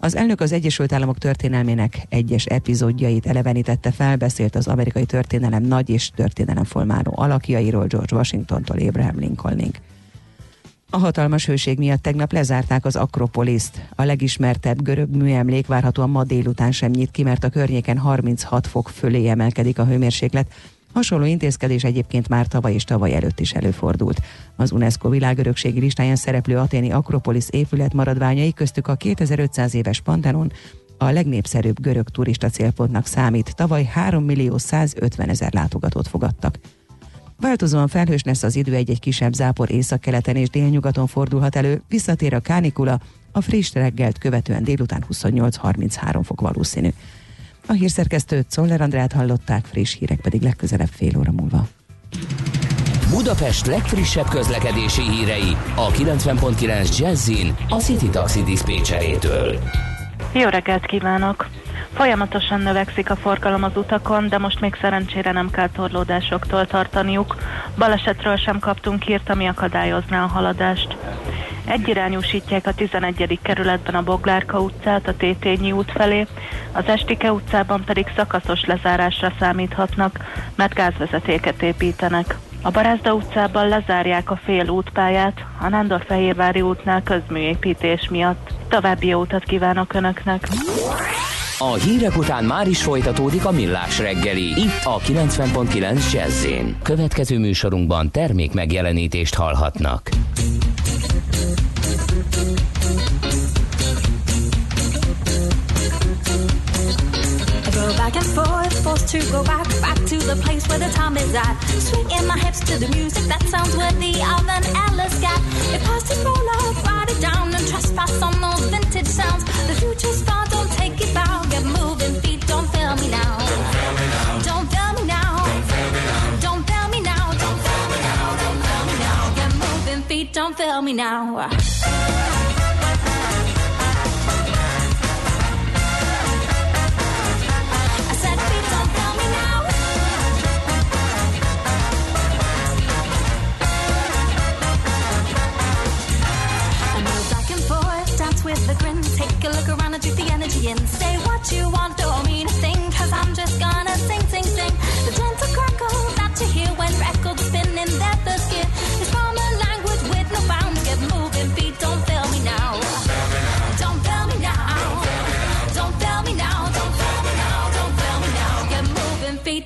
Speaker 4: Az elnök az Egyesült Államok történelmének egyes epizódjait elevenítette fel, beszélt az amerikai történelem nagy és történelem formáló alakjairól George Washingtontól Abraham Lincolnig. A hatalmas hőség miatt tegnap lezárták az Akropoliszt. A legismertebb görög műemlék várhatóan ma délután sem nyit ki, mert a környéken 36 fok fölé emelkedik a hőmérséklet. Hasonló intézkedés egyébként már tavaly és tavaly előtt is előfordult. Az UNESCO világörökségi listáján szereplő aténi Akropolis épület maradványai köztük a 2500 éves Pantenon, a legnépszerűbb görög turista célpontnak számít. Tavaly 3 millió 150 ezer látogatót fogadtak. Változóan felhős lesz az idő, egy-egy kisebb zápor északkeleten és délnyugaton fordulhat elő, visszatér a kánikula, a friss reggelt követően délután 28-33 fok valószínű. A hírszerkesztőt Szoller Andrát hallották, friss hírek pedig legközelebb fél óra múlva.
Speaker 3: Budapest legfrissebb közlekedési hírei a 90.9 Jazzin a City Taxi Dispécsejétől.
Speaker 10: Jó reggelt kívánok! Folyamatosan növekszik a forgalom az utakon, de most még szerencsére nem kell torlódásoktól tartaniuk. Balesetről sem kaptunk hírt, ami akadályozná a haladást. Egyirányúsítják a 11. kerületben a Boglárka utcát a Tétényi út felé, az Estike utcában pedig szakaszos lezárásra számíthatnak, mert gázvezetéket építenek. A Barázda utcában lezárják a fél útpályát, a Nándorfehérvári útnál közműépítés miatt. További jó utat kívánok Önöknek!
Speaker 3: A hírek után már is folytatódik a millás reggeli, itt a 90.9 jazz Következő műsorunkban termék megjelenítést hallhatnak.
Speaker 5: I go back and forth, forced to go back, back to the place where the time is at. Swinging my hips to the music that sounds worthy of an Alice cat. If past is roll up, write it down and trespass on those vintage sounds. The future's far, don't take it bow. don't fail me now. with a grin. Take a look around and drink the energy in. Say what you want,
Speaker 11: do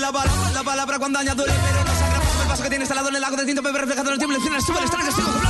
Speaker 11: la palabra, la
Speaker 12: palabra cuando añado pero no se agrava el vaso que tienes al lado en el lago de tinto, pepe reflejado en el tiempo, lecciones, sube el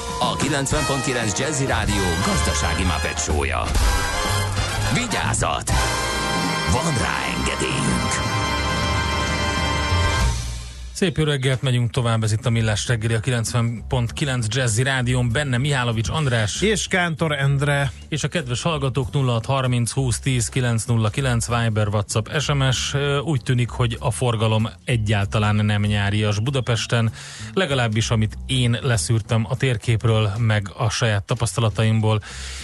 Speaker 3: a 90.9 Jazzy Rádió gazdasági mapetsója. Vigyázat! Van rá engedélyünk!
Speaker 1: Szép jó reggelt, megyünk tovább, ez itt a Millás reggeli, a 90.9 Jazzy Rádion, benne Mihálovics András.
Speaker 2: És Kántor Endre.
Speaker 1: És a kedves hallgatók 0630 20 10 909 Viber, WhatsApp, SMS. Úgy tűnik, hogy a forgalom egyáltalán nem nyárias Budapesten, legalábbis amit én leszűrtem a térképről, meg a saját tapasztalataimból,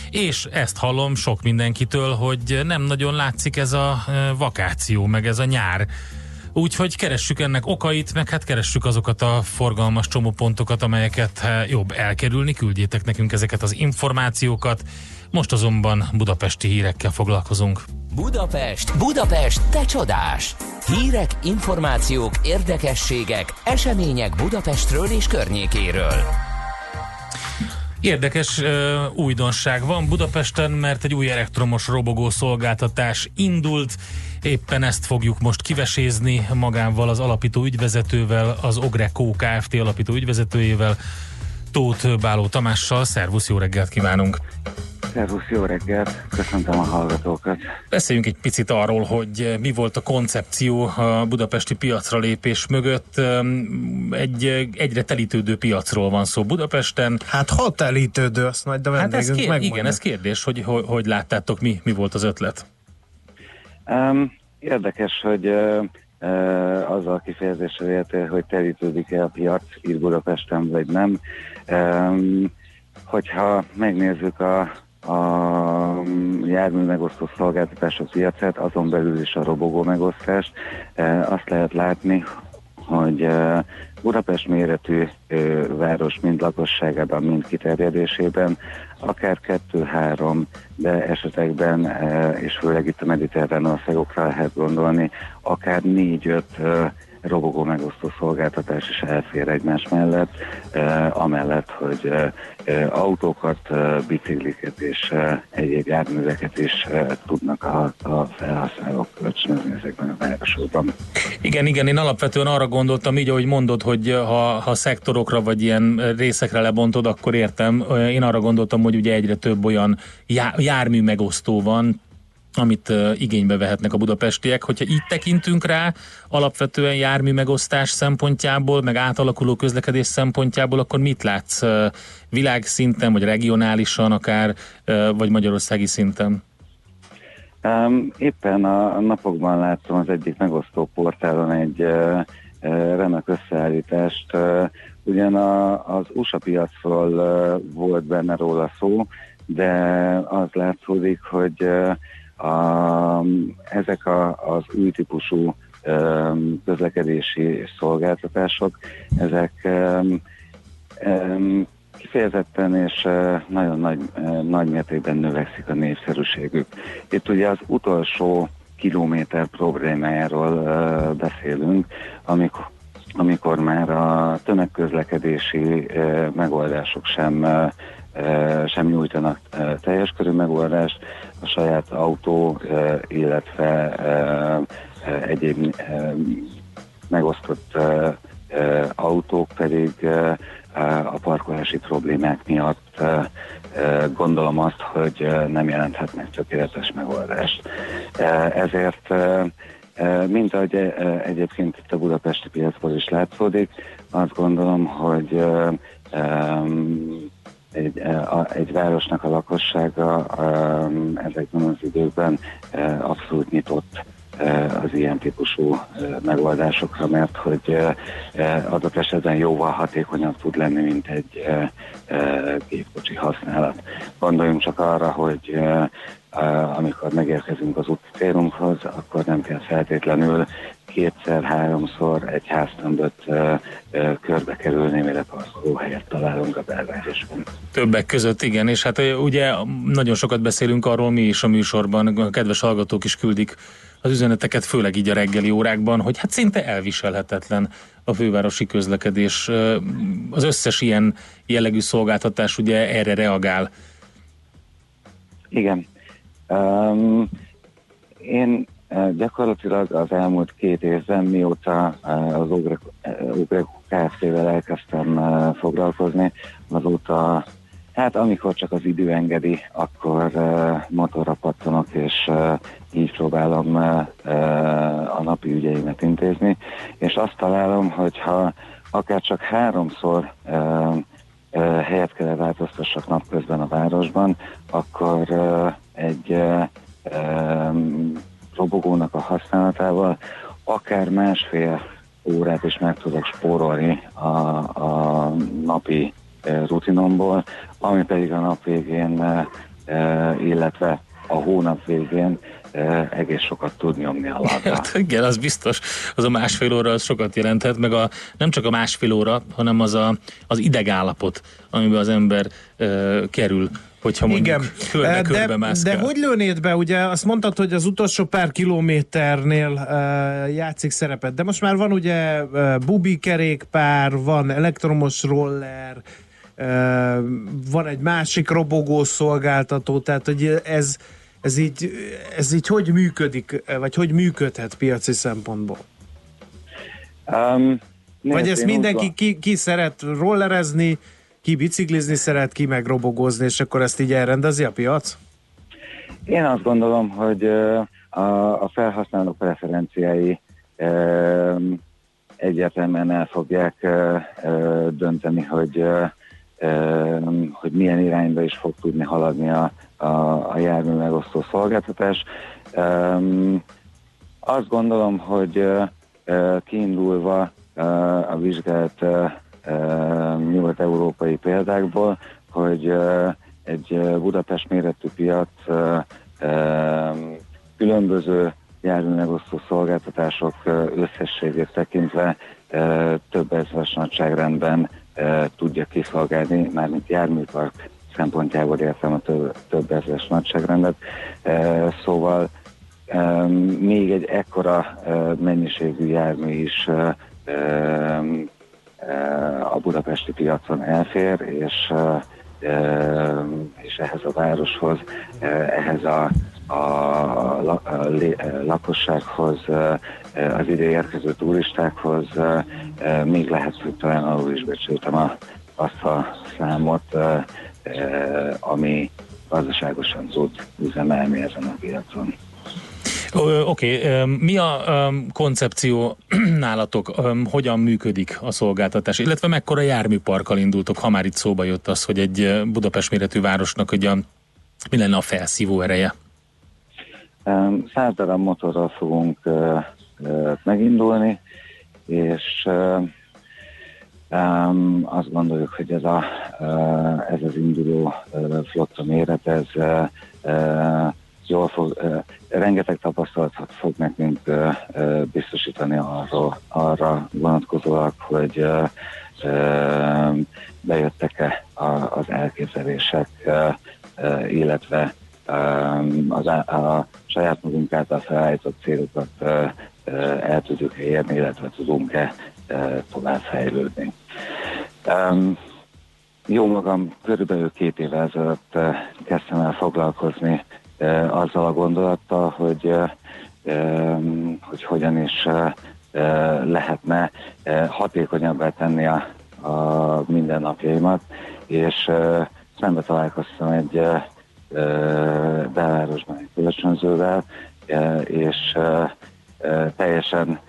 Speaker 1: és ezt hallom sok mindenkitől, hogy nem nagyon látszik ez a vakáció, meg ez a nyár. Úgyhogy keressük ennek okait, meg hát keressük azokat a forgalmas csomópontokat, amelyeket jobb elkerülni. Küldjétek nekünk ezeket az információkat. Most azonban budapesti hírekkel foglalkozunk.
Speaker 3: Budapest, Budapest, te csodás! Hírek, információk, érdekességek, események Budapestről és környékéről.
Speaker 1: Érdekes uh, újdonság van Budapesten, mert egy új elektromos robogó szolgáltatás indult. Éppen ezt fogjuk most kivesézni magával az alapító ügyvezetővel, az Ogreco Kft. alapító ügyvezetőjével, Tóth Báló Tamással. Szervusz, jó reggelt kívánunk!
Speaker 13: Szervusz, jó reggelt! Köszöntöm a hallgatókat!
Speaker 1: Beszéljünk egy picit arról, hogy mi volt a koncepció a budapesti piacra lépés mögött. Egy egyre telítődő piacról van szó Budapesten.
Speaker 2: Hát ha telítődő, azt majd a
Speaker 1: Hát ez kér,
Speaker 2: megmondja.
Speaker 1: igen, ez kérdés, hogy, hogy hogy láttátok, mi, mi volt az ötlet?
Speaker 13: Um, érdekes, hogy uh, uh, azzal a kifejezéssel érte, hogy terítődik-e a piac itt Budapesten, vagy nem. Um, hogyha megnézzük a, a jármű megosztó szolgáltatások piacát, azon belül is a robogó megosztást, azt lehet látni, hogy Budapest méretű város mind lakosságában, mind kiterjedésében akár kettő-három, de esetekben, uh, és főleg itt a mediterrán országokra lehet gondolni, akár négy-öt uh, robogó megosztó szolgáltatás is elfér egymás mellett, amellett, hogy autókat, bicikliket és egyéb járműveket is tudnak a, a felhasználók kölcsönözni ezekben a városokban.
Speaker 1: Igen, igen, én alapvetően arra gondoltam, így ahogy mondod, hogy ha, ha szektorokra vagy ilyen részekre lebontod, akkor értem. Én arra gondoltam, hogy ugye egyre több olyan já, jármű megosztó van, amit igénybe vehetnek a budapestiek. Hogyha így tekintünk rá, alapvetően jármű megosztás szempontjából, meg átalakuló közlekedés szempontjából, akkor mit látsz világszinten, vagy regionálisan akár, vagy magyarországi szinten?
Speaker 13: Éppen a napokban láttam az egyik megosztó portálon egy remek összeállítást. Ugyan az USA piacról volt benne róla szó, de az látszódik, hogy a, ezek a, az új típusú um, közlekedési szolgáltatások, ezek um, um, kifejezetten és uh, nagyon nagy, uh, nagy mértékben növekszik a népszerűségük. Itt ugye az utolsó kilométer problémájáról uh, beszélünk, amikor, amikor már a tömegközlekedési megoldások sem sem nyújtanak teljes körű megoldást, a saját autó, illetve egyéb megosztott autók pedig a parkolási problémák miatt gondolom azt, hogy nem jelenthetnek tökéletes megoldást. Ezért mint ahogy egyébként itt a budapesti piacból is látszódik, azt gondolom, hogy egy, e, a, egy városnak a lakossága em, ezekben az időkben e, abszolút nyitott e, az ilyen típusú e, megoldásokra, mert hogy e, e, adott esetben jóval hatékonyabb tud lenni, mint egy e, e, gépkocsi használat. Gondoljunk csak arra, hogy e, e, amikor megérkezünk az úti célunkhoz, akkor nem kell feltétlenül kétszer-háromszor egy háztömböt körbe kerülni, mire parkolóhelyet találunk a belvárosban.
Speaker 1: Többek között igen, és hát ugye nagyon sokat beszélünk arról mi is a műsorban, a kedves hallgatók is küldik az üzeneteket, főleg így a reggeli órákban, hogy hát szinte elviselhetetlen a fővárosi közlekedés. Az összes ilyen jellegű szolgáltatás ugye erre reagál.
Speaker 13: Igen. Um, én gyakorlatilag az elmúlt két évben, mióta az Ugre Kft-vel elkezdtem foglalkozni, azóta, hát amikor csak az idő engedi, akkor motorra pattanok, és így próbálom a napi ügyeimet intézni, és azt találom, hogyha akár csak háromszor helyet kell változtassak napközben a városban, akkor egy robogónak a használatával akár másfél órát is meg tudok spórolni a, a napi rutinomból, ami pedig a nap végén, illetve a hónap végén egész sokat tud nyomni a labda.
Speaker 1: Hát igen, az biztos. Az a másfél óra az sokat jelenthet, meg a, nem csak a másfél óra, hanem az a, az idegállapot, amiben az ember ö, kerül, hogyha mondjuk
Speaker 2: Igen,
Speaker 1: körbe, körbe
Speaker 2: de,
Speaker 1: mászkál.
Speaker 2: de hogy lőnéd be, ugye azt mondtad, hogy az utolsó pár kilométernél uh, játszik szerepet, de most már van ugye uh, bubi kerékpár, van elektromos roller, uh, van egy másik robogó szolgáltató, tehát hogy ez, ez, így, ez így hogy működik, vagy hogy működhet piaci szempontból?
Speaker 13: Um,
Speaker 2: Vagy ezt mindenki ki, ki szeret rollerezni, ki biciklizni szeret, ki meg robogozni, és akkor ezt így elrendezi a piac?
Speaker 13: Én azt gondolom, hogy a, a felhasználó preferenciái egyértelműen el fogják dönteni, hogy, hogy milyen irányba is fog tudni haladni a, a, a jármű megosztó szolgáltatás. Ö, azt gondolom, hogy ö, kiindulva ö, a vizsgált ö, nyugat-európai példákból, hogy egy Budapest méretű piac különböző járműmegosztó szolgáltatások összességét tekintve több ezeres nagyságrendben tudja kiszolgálni, mármint járműpark szempontjából értem a több, több ezeres nagyságrendet. Ö, Szóval ö, még egy ekkora ö, mennyiségű jármű is a budapesti piacon elfér, és, és ehhez a városhoz, ehhez a, a, lakossághoz, az ide érkező turistákhoz még lehet, hogy talán alul is becsültem a, azt a számot, ami gazdaságosan tud üzemelni ezen a piacon.
Speaker 1: Oké, okay. mi a koncepció [clears throat] nálatok, hogyan működik a szolgáltatás, illetve mekkora járműparkkal indultok, ha már itt szóba jött az, hogy egy Budapest méretű városnak ugye, mi lenne a felszívó ereje?
Speaker 13: Száz darab motorral fogunk megindulni, és um, azt gondoljuk, hogy ez, a, uh, ez az induló uh, flotta méret, ez uh, uh, jól fog, uh, rengeteg tapasztalatot fog nekünk uh, uh, biztosítani arra, arra vonatkozólag, hogy uh, uh, bejöttek-e a, az elképzelések, uh, uh, illetve um, az á- a saját magunk által felállított célokat uh, uh, el tudjuk érni, illetve tudunk-e tovább fejlődni. Um, jó magam, körülbelül két évvel ezelőtt uh, kezdtem el foglalkozni e, azzal a gondolattal, hogy, hogy hogyan is lehetne hatékonyabbá tenni a, a mindennapjaimat, és szembe találkoztam egy belvárosban egy kölcsönzővel, és teljesen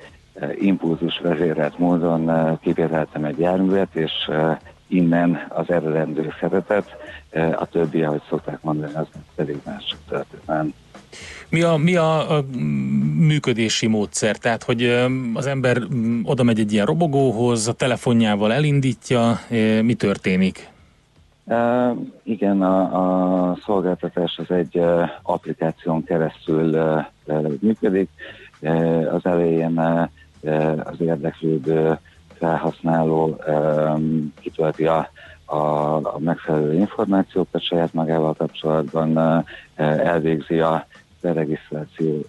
Speaker 13: impulzus vezérelt módon e, kibéreltem egy járművet, és e, innen az eredendő szeretet, a többi, ahogy szokták mondani, az pedig más történet.
Speaker 1: Mi a, mi a, a működési módszer? Tehát, hogy az ember oda megy egy ilyen robogóhoz, a telefonjával elindítja, mi történik?
Speaker 13: Uh, igen, a, a szolgáltatás az egy uh, applikáción keresztül uh, működik. Uh, az elején uh, az érdeklődő felhasználó kitölti a, a, a megfelelő információkat saját magával kapcsolatban, elvégzi a beregisztráció,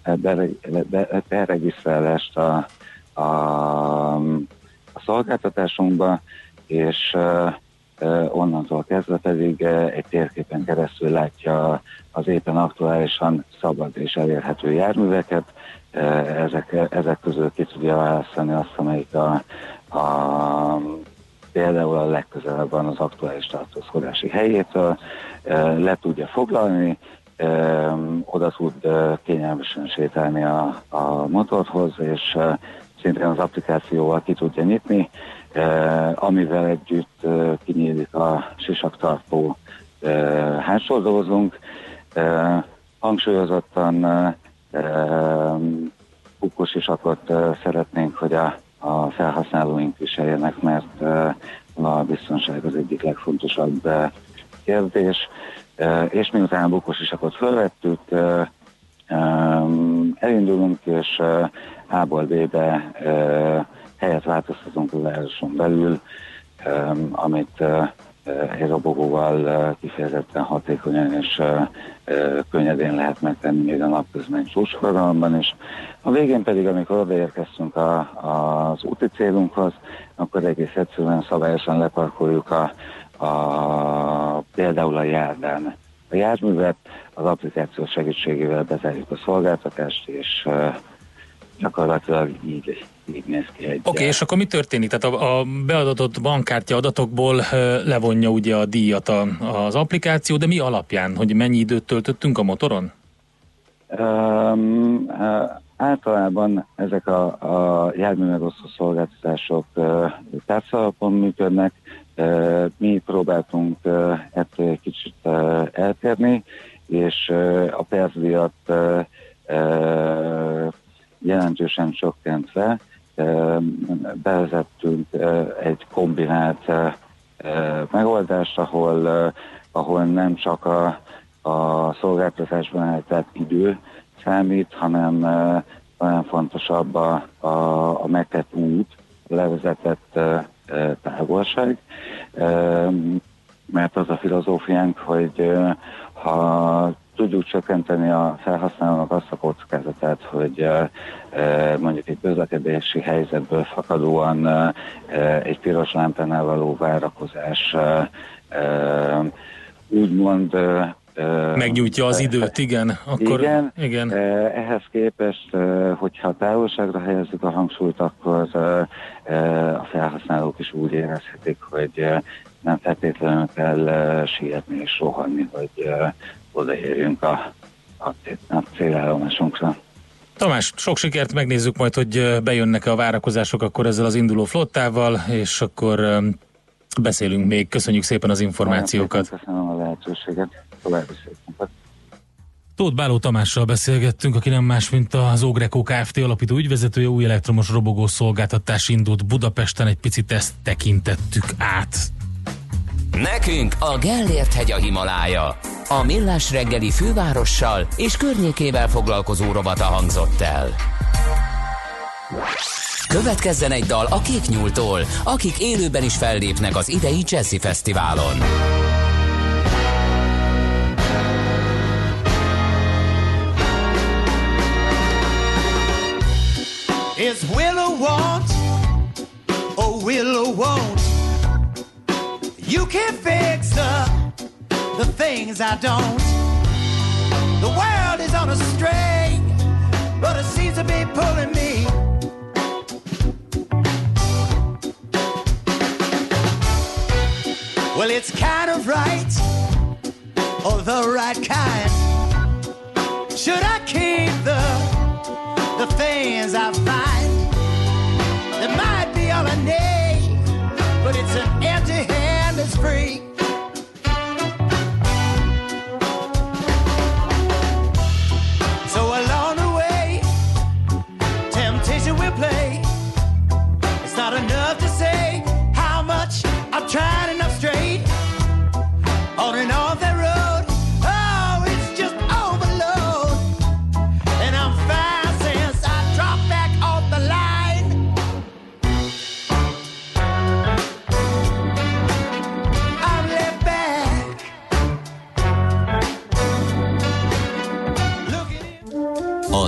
Speaker 13: beregisztrálást a, a, a szolgáltatásunkba, és onnantól kezdve pedig egy térképen keresztül látja az éppen aktuálisan szabad és elérhető járműveket. Ezek, ezek közül ki tudja választani azt, amelyik a, a például a legközelebb van az aktuális tartózkodási helyétől, le tudja foglalni, oda tud kényelmesen sétálni a, a motorhoz, és szintén az applikációval ki tudja nyitni, amivel együtt kinyílik a sisaktartó hátsó dolgozunk. Hangsúlyozottan kukos sisakot szeretnénk, hogy a, a felhasználóink viseljenek, mert a biztonság az egyik legfontosabb kérdés. És miután a bukós isakot fölvettük, elindulunk, és A-ból B-be helyet változtatunk a belül, amit egy robogóval kifejezetten hatékonyan és könnyedén lehet megtenni még a napközben csúcsforgalomban is. A végén pedig, amikor odaérkeztünk a, az úti célunkhoz, akkor egész egyszerűen szabályosan leparkoljuk a, a, például a járdán a járművet, az applikáció segítségével bezárjuk a szolgáltatást, és gyakorlatilag így, így néz ki egy...
Speaker 1: Oké, okay, és akkor mi történik? Tehát a, a beadatott bankkártya adatokból levonja ugye a díjat a, az applikáció, de mi alapján? Hogy mennyi időt töltöttünk a motoron?
Speaker 13: Um, uh, általában ezek a, a járműmegosztó szolgáltatások uh, tárcalapon működnek, uh, mi próbáltunk uh, ettől egy kicsit uh, eltérni, és uh, a percdíjat uh, uh, jelentősen csökkentve bevezettünk egy kombinált megoldást, ahol, ahol nem csak a, a szolgáltatásban eltelt idő számít, hanem nagyon fontosabb a, a, a megtett út, levezetett távolság, mert az a filozófiánk, hogy ha tudjuk csökkenteni a felhasználónak azt a kockázatát, hogy mondjuk egy közlekedési helyzetből fakadóan egy piros lámpánál való várakozás úgymond
Speaker 1: Megnyújtja az időt, igen.
Speaker 13: Akkor, igen, igen. Ehhez képest, hogyha távolságra helyezzük a hangsúlyt, akkor a felhasználók is úgy érezhetik, hogy nem feltétlenül kell sietni és rohanni, hogy odaérjünk a, a, a célállomásunkra.
Speaker 1: Tamás, sok sikert, megnézzük majd, hogy bejönnek-e a várakozások akkor ezzel az induló flottával, és akkor beszélünk még. Köszönjük szépen az információkat.
Speaker 13: Köszönöm a lehetőséget. További szépen.
Speaker 1: Tóth Báló Tamással beszélgettünk, aki nem más, mint az Ogreco Kft. alapító ügyvezetője, új elektromos robogó szolgáltatás indult Budapesten, egy picit ezt tekintettük át.
Speaker 3: Nekünk a Gellért hegy a Himalája. A Millás reggeli fővárossal és környékével foglalkozó rovata hangzott el. Következzen egy dal a Kék Nyúltól, akik élőben is fellépnek az idei Jazzy Fesztiválon.
Speaker 14: It's Willow want, oh Willow won't. You can fix the, the things I don't. The world is on a string, but it seems to be pulling me. Well, it's kind of right, or the right kind. Should I keep the the things I find? Free.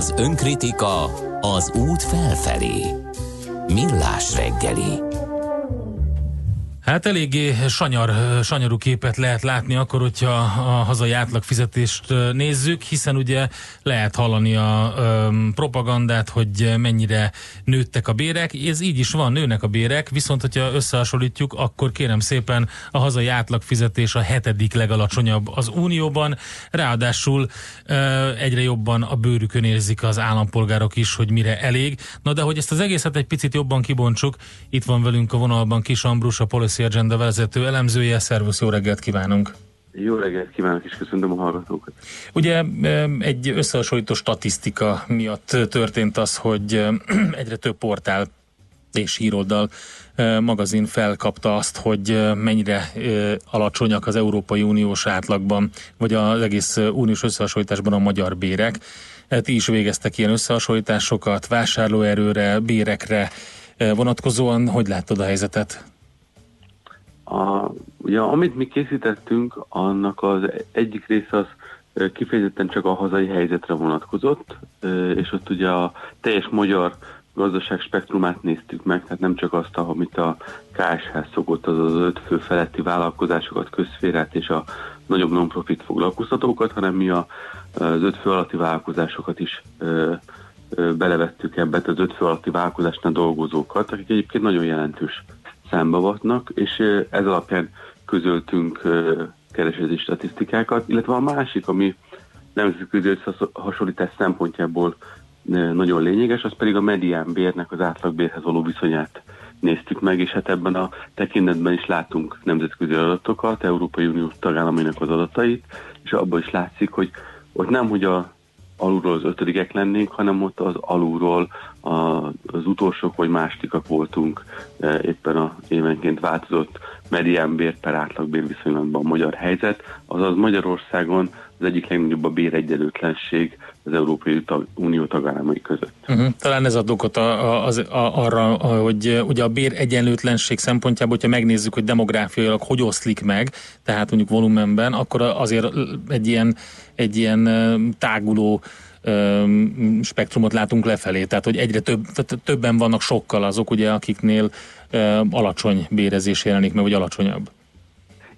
Speaker 3: Az önkritika az út felfelé. Millás reggeli.
Speaker 1: Hát eléggé sanyar, sanyarú képet lehet látni akkor, hogyha a hazai átlagfizetést nézzük, hiszen ugye lehet hallani a ö, propagandát, hogy mennyire nőttek a bérek. Ez így is van, nőnek a bérek, viszont hogyha összehasonlítjuk, akkor kérem szépen a hazai átlagfizetés a hetedik legalacsonyabb az Unióban, ráadásul ö, egyre jobban a bőrükön érzik az állampolgárok is, hogy mire elég. Na de hogy ezt az egészet egy picit jobban kibontsuk, itt van velünk a vonalban Kis Ambrus, a Policy Agenda vezető elemzője. Szervusz, jó reggelt kívánunk!
Speaker 15: Jó reggelt kívánok, és köszöntöm a hallgatókat.
Speaker 1: Ugye egy összehasonlító statisztika miatt történt az, hogy [clears throat] egyre több portál és híroldal magazin felkapta azt, hogy mennyire alacsonyak az Európai Uniós átlagban, vagy az egész uniós összehasonlításban a magyar bérek. Ti is végeztek ilyen összehasonlításokat, vásárlóerőre, bérekre vonatkozóan. Hogy láttad a helyzetet?
Speaker 15: A, ugye, amit mi készítettünk, annak az egyik része az kifejezetten csak a hazai helyzetre vonatkozott, és ott ugye a teljes magyar gazdaság spektrumát néztük meg, tehát nem csak azt, amit a KSH szokott, az az öt fő feletti vállalkozásokat, közszférát és a nagyobb non-profit foglalkoztatókat, hanem mi a, az öt fő alatti vállalkozásokat is belevettük ebbe, az öt fő alatti vállalkozásnál dolgozókat, akik egyébként nagyon jelentős számba vatnak, és ez alapján közöltünk kereseti statisztikákat, illetve a másik, ami nemzetközi összehasonlítás szempontjából nagyon lényeges, az pedig a medián bérnek az átlagbérhez való viszonyát néztük meg, és hát ebben a tekintetben is látunk nemzetközi adatokat, Európai Unió tagállamainak az adatait, és abban is látszik, hogy ott nem, hogy a alulról az ötödikek lennénk, hanem ott az alulról a, az utolsók vagy másodikak voltunk e, éppen a évenként változott mediánbér per átlagbér viszonylatban a magyar helyzet, azaz Magyarországon az egyik legnagyobb a béregyenlőtlenség az Európai Unió tagállamai között.
Speaker 1: Uh-huh. Talán ez ad okot a, a, az, a, arra, a, hogy ugye a bér egyenlőtlenség szempontjából, hogyha megnézzük, hogy demográfiailag hogy oszlik meg, tehát mondjuk volumenben, akkor azért egy ilyen, egy ilyen táguló um, spektrumot látunk lefelé, tehát hogy egyre több, többen vannak sokkal azok, ugye, akiknél alacsony bérezés jelenik meg, vagy alacsonyabb.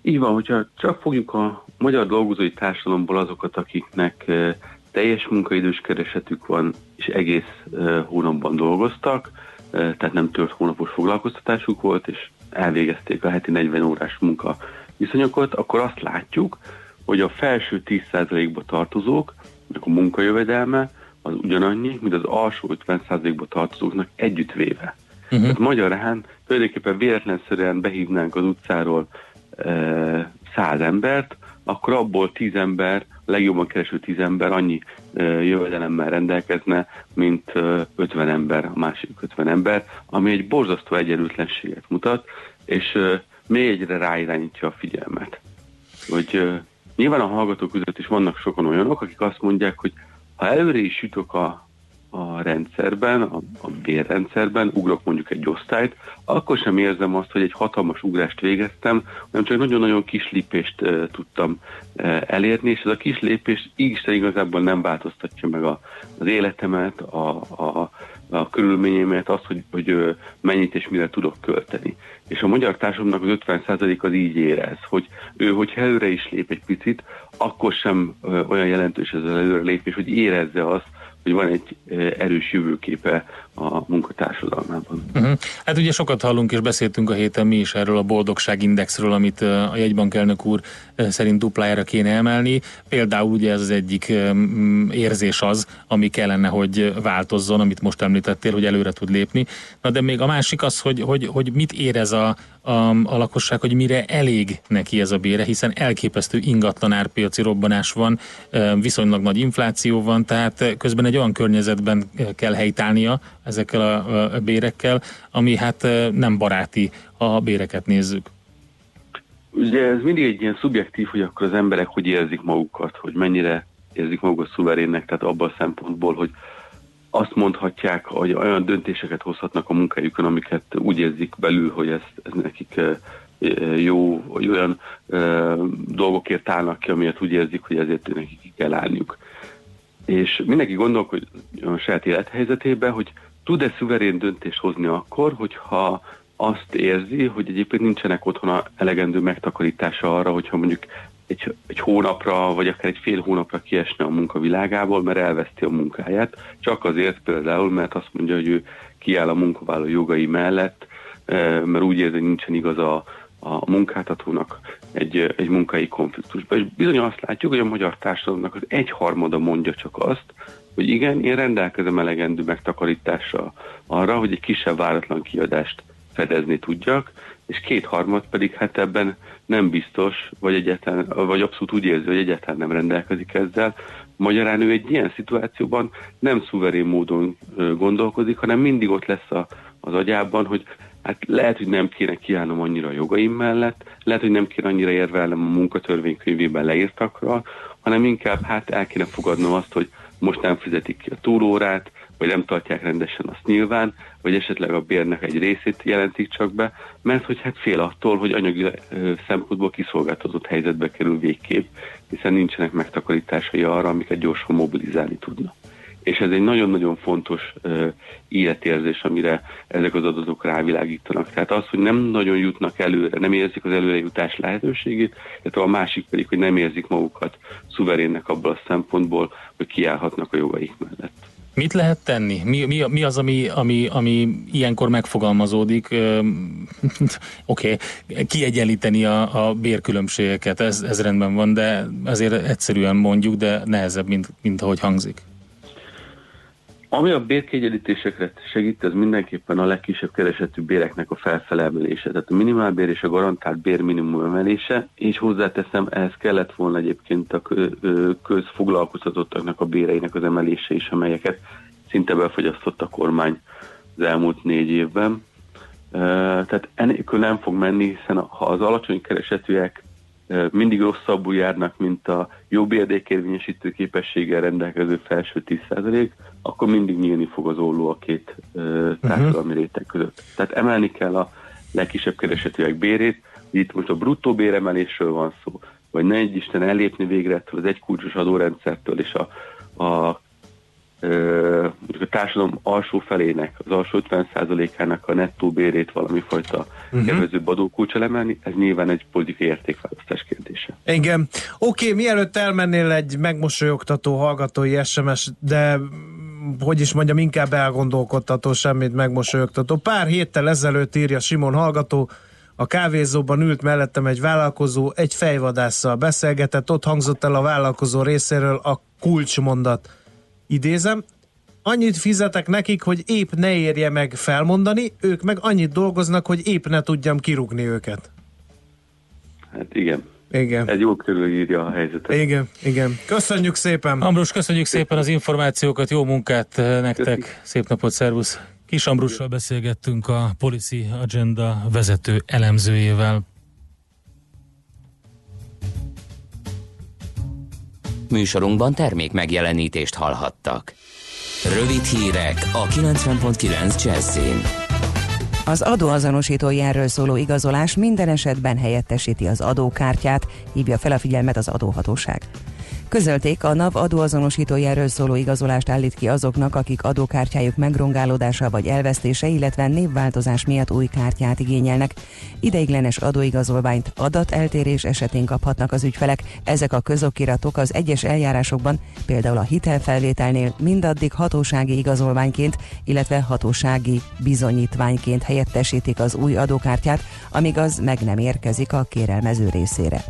Speaker 15: Így van, hogyha csak fogjuk a magyar dolgozói társadalomból azokat, akiknek eh, teljes munkaidős keresetük van, és egész eh, hónapban dolgoztak, eh, tehát nem tört hónapos foglalkoztatásuk volt, és elvégezték a heti 40 órás munka viszonyokat, akkor azt látjuk, hogy a felső 10%-ba tartozók, a munkajövedelme az ugyanannyi, mint az alsó 50%-ba tartozóknak együttvéve. Uh-huh. Tehát magyarán tulajdonképpen véletlenszerűen behívnánk az utcáról száz embert, akkor abból tíz ember, legjobban kereső tíz ember annyi jövedelemmel rendelkezne, mint e, 50 ember, a másik 50 ember, ami egy borzasztó egyenlőtlenséget mutat, és még egyre ráirányítja a figyelmet. Hogy nyilván a hallgatók között is vannak sokan olyanok, akik azt mondják, hogy ha előre is jutok a, a rendszerben, a, a bérrendszerben, ugrok mondjuk egy osztályt, akkor sem érzem azt, hogy egy hatalmas ugrást végeztem, hanem csak nagyon-nagyon kis lépést e, tudtam e, elérni, és ez a kis lépés Isten igazából nem változtatja meg a, az életemet, a, a, a körülményeimet, azt, hogy, hogy mennyit és mire tudok költeni. És a magyar társadalomnak az 50% az így érez, hogy ő, hogyha előre is lép egy picit, akkor sem olyan jelentős ez az előrelépés, hogy érezze azt, hogy van egy erős jövőképe a munkatársadalmában.
Speaker 1: Uh-huh. Hát ugye sokat hallunk és beszéltünk a héten mi is erről a boldogságindexről, amit a jegybank elnök úr szerint duplájára kéne emelni. Például ugye ez az egyik érzés az, ami kellene, hogy változzon, amit most említettél, hogy előre tud lépni. Na de még a másik az, hogy, hogy, hogy mit érez a, a, a lakosság, hogy mire elég neki ez a bére, hiszen elképesztő ingatlan árpiaci robbanás van, viszonylag nagy infláció van, tehát közben egy olyan környezetben kell helytállnia, ezekkel a, bérekkel, ami hát nem baráti, a béreket nézzük.
Speaker 15: Ugye ez mindig egy ilyen szubjektív, hogy akkor az emberek hogy érzik magukat, hogy mennyire érzik magukat szuverénnek, tehát abban a szempontból, hogy azt mondhatják, hogy olyan döntéseket hozhatnak a munkájukon, amiket úgy érzik belül, hogy ez, ez nekik jó, vagy olyan dolgokért állnak ki, amiért úgy érzik, hogy ezért nekik ki kell állniuk. És mindenki gondolkodik a saját élethelyzetében, hogy tud-e szuverén döntést hozni akkor, hogyha azt érzi, hogy egyébként nincsenek otthon elegendő megtakarítása arra, hogyha mondjuk egy, egy hónapra, vagy akár egy fél hónapra kiesne a munkavilágából, mert elveszti a munkáját, csak azért például, mert azt mondja, hogy ő kiáll a munkavállaló jogai mellett, mert úgy érzi, hogy nincsen igaz a, munkáltatónak egy, egy munkai konfliktusban. És bizony azt látjuk, hogy a magyar társadalomnak az egyharmada mondja csak azt, hogy igen, én rendelkezem elegendő megtakarítással arra, hogy egy kisebb váratlan kiadást fedezni tudjak, és kétharmad pedig hát ebben nem biztos, vagy, egyetlen, vagy abszolút úgy érzi, hogy egyáltalán nem rendelkezik ezzel. Magyarán ő egy ilyen szituációban nem szuverén módon gondolkodik, hanem mindig ott lesz a, az agyában, hogy hát lehet, hogy nem kéne kiállnom annyira a jogaim mellett, lehet, hogy nem kéne annyira érvelnem a munkatörvénykönyvében leírtakra, hanem inkább hát el kéne fogadnom azt, hogy most nem fizetik ki a túlórát, vagy nem tartják rendesen azt nyilván, vagy esetleg a bérnek egy részét jelentik csak be, mert hogy hát fél attól, hogy anyagi szempontból kiszolgáltatott helyzetbe kerül végképp, hiszen nincsenek megtakarításai arra, amiket gyorsan mobilizálni tudna. És ez egy nagyon-nagyon fontos uh, életérzés, amire ezek az adatok rávilágítanak. Tehát az, hogy nem nagyon jutnak előre, nem érzik az előrejutás lehetőségét, illetve a másik pedig, hogy nem érzik magukat szuverénnek abból a szempontból, hogy kiállhatnak a jogaik mellett.
Speaker 1: Mit lehet tenni? Mi, mi, mi az, ami, ami, ami ilyenkor megfogalmazódik? [laughs] Oké, okay. kiegyenlíteni a, a bérkülönbségeket, ez, ez rendben van, de azért egyszerűen mondjuk, de nehezebb, mint, mint ahogy hangzik.
Speaker 15: Ami a bérkiegyenlítésekre segít, ez mindenképpen a legkisebb keresetű béreknek a felfele emelése. Tehát a minimálbér és a garantált bér minimum emelése, és hozzáteszem, ehhez kellett volna egyébként a közfoglalkoztatottaknak a béreinek az emelése is, amelyeket szinte befogyasztott a kormány az elmúlt négy évben. Tehát enélkül nem fog menni, hiszen ha az alacsony keresetűek mindig rosszabbul járnak, mint a jó bérdékérvényesítő képességgel rendelkező felső 10%, akkor mindig nyílni fog az olló a két uh, társadalmi uh-huh. réteg között. Tehát emelni kell a legkisebb keresetűek bérét, itt most a bruttó béremelésről van szó, vagy ne egy Isten ellépni végre ettől az egykulcsos adórendszertől és a, a a társadalom alsó felének, az alsó 50%-ának a nettó bérét valami fajta uh-huh. kedvezőbb adókulcsal emelni, ez nyilván egy politikai értékválasztás kérdése.
Speaker 2: Igen. Oké, okay, mielőtt elmennél egy megmosolyogtató hallgatói SMS, de hogy is mondjam, inkább elgondolkodtató, semmit megmosolyogtató. Pár héttel ezelőtt írja Simon hallgató, a kávézóban ült mellettem egy vállalkozó, egy fejvadásszal beszélgetett, ott hangzott el a vállalkozó részéről a kulcsmondat idézem, annyit fizetek nekik, hogy épp ne érje meg felmondani, ők meg annyit dolgoznak, hogy épp ne tudjam kirúgni őket.
Speaker 15: Hát igen.
Speaker 2: Igen.
Speaker 15: Ez jól körülírja a helyzetet.
Speaker 2: Igen, igen. Köszönjük szépen!
Speaker 1: Ambrus, köszönjük szépen az információkat, jó munkát nektek, Köszönjük. szép napot, szervusz! Kis Ambrussal beszélgettünk a Policy Agenda vezető elemzőjével.
Speaker 3: Műsorunkban termék megjelenítést hallhattak. Rövid hírek a 90.9 Jazzin.
Speaker 4: Az adóazonosító jelről szóló igazolás minden esetben helyettesíti az adókártyát, hívja fel a figyelmet az adóhatóság. Közölték, a NAV adóazonosítójáról szóló igazolást állít ki azoknak, akik adókártyájuk megrongálódása vagy elvesztése, illetve névváltozás miatt új kártyát igényelnek. Ideiglenes adóigazolványt adateltérés esetén kaphatnak az ügyfelek. Ezek a közokiratok az egyes eljárásokban, például a hitelfelvételnél mindaddig hatósági igazolványként, illetve hatósági bizonyítványként helyettesítik az új adókártyát, amíg az meg nem érkezik a kérelmező részére.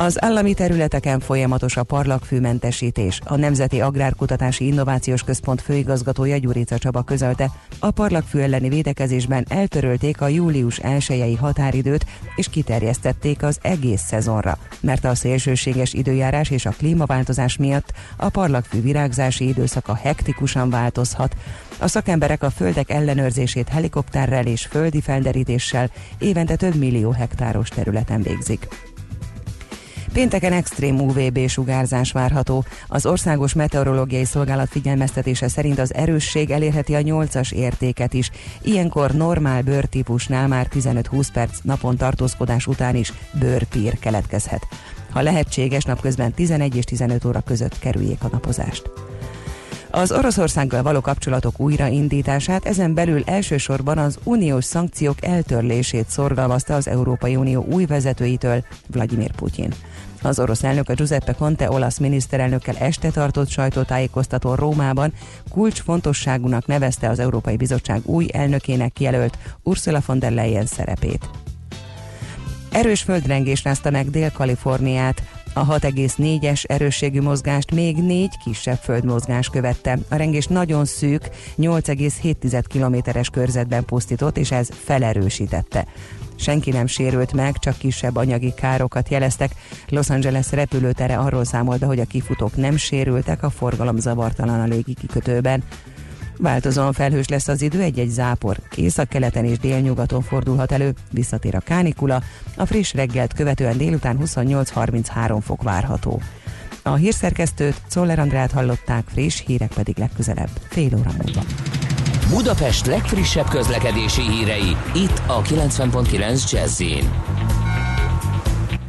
Speaker 4: Az állami területeken folyamatos a parlagfűmentesítés. A Nemzeti Agrárkutatási Innovációs Központ főigazgatója Gyurica Csaba közölte, a parlagfű elleni védekezésben eltörölték a július 1 határidőt, és kiterjesztették az egész szezonra, mert a szélsőséges időjárás és a klímaváltozás miatt a parlagfű virágzási időszaka hektikusan változhat. A szakemberek a földek ellenőrzését helikopterrel és földi felderítéssel évente több millió hektáros területen végzik. Pénteken extrém UVB sugárzás várható. Az Országos Meteorológiai Szolgálat figyelmeztetése szerint az erősség elérheti a 8-as értéket is. Ilyenkor normál bőrtípusnál már 15-20 perc napon tartózkodás után is bőrpír keletkezhet. Ha lehetséges, napközben 11 és 15 óra között kerüljék a napozást. Az Oroszországgal való kapcsolatok újraindítását ezen belül elsősorban az uniós szankciók eltörlését szorgalmazta az Európai Unió új vezetőitől Vladimir Putyin. Az orosz elnök a Giuseppe Conte olasz miniszterelnökkel este tartott sajtótájékoztatón Rómában kulcsfontosságúnak nevezte az Európai Bizottság új elnökének kijelölt Ursula von der Leyen szerepét. Erős földrengés rázta meg Dél-Kaliforniát. A 6,4-es erősségű mozgást még négy kisebb földmozgás követte. A rengés nagyon szűk, 8,7 kilométeres körzetben pusztított, és ez felerősítette. Senki nem sérült meg, csak kisebb anyagi károkat jeleztek. Los Angeles repülőtere arról számolt be, hogy a kifutók nem sérültek, a forgalom zavartalan a légi kikötőben. Változóan felhős lesz az idő, egy-egy zápor észak-keleten és délnyugaton fordulhat elő, visszatér a kánikula, a friss reggelt követően délután 28-33 fok várható. A hírszerkesztőt Czoller Andrát hallották, friss hírek pedig legközelebb, fél óra múlva.
Speaker 3: Budapest legfrissebb közlekedési hírei, itt a 90.9 jazz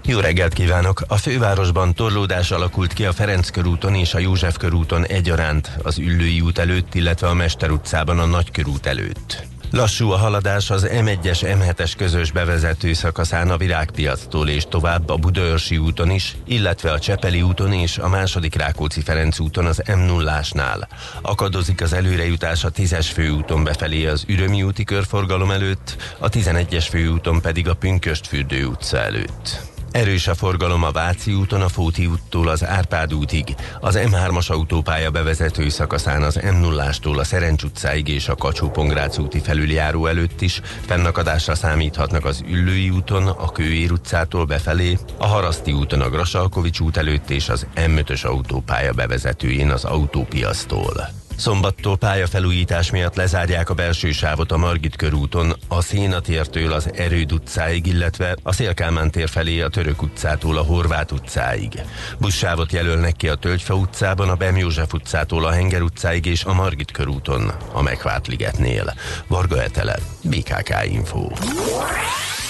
Speaker 16: jó reggelt kívánok! A fővárosban torlódás alakult ki a Ferenc körúton és a József körúton egyaránt, az Üllői út előtt, illetve a Mester utcában a Nagykörút előtt. Lassú a haladás az M1-es M7-es közös bevezető szakaszán a Virágpiactól és tovább a Budaörsi úton is, illetve a Csepeli úton és a második Rákóczi-Ferenc úton az M0-ásnál. Akadozik az előrejutás a 10-es főúton befelé az Ürömi úti körforgalom előtt, a 11-es főúton pedig a Pünköstfürdő utca előtt. Erős a forgalom a Váci úton, a Fóti úttól az Árpád útig, az M3-as autópálya bevezető szakaszán az m 0 a Szerencs utcáig és a kacsó úti felüljáró előtt is fennakadásra számíthatnak az Üllői úton, a Kőér utcától befelé, a Haraszti úton a Grasalkovics út előtt és az M5-ös autópálya bevezetőjén az autópiasztól. Szombattól pályafelújítás miatt lezárják a belső sávot a Margit körúton, a Szénatértől az Erőd utcáig, illetve a Szélkálmán tér felé a Török utcától a Horvát utcáig. Buszsávot jelölnek ki a Tölgyfa utcában, a Bem József utcától a Henger utcáig és a Margit körúton, a Megvártligetnél. Varga Etele, BKK Info.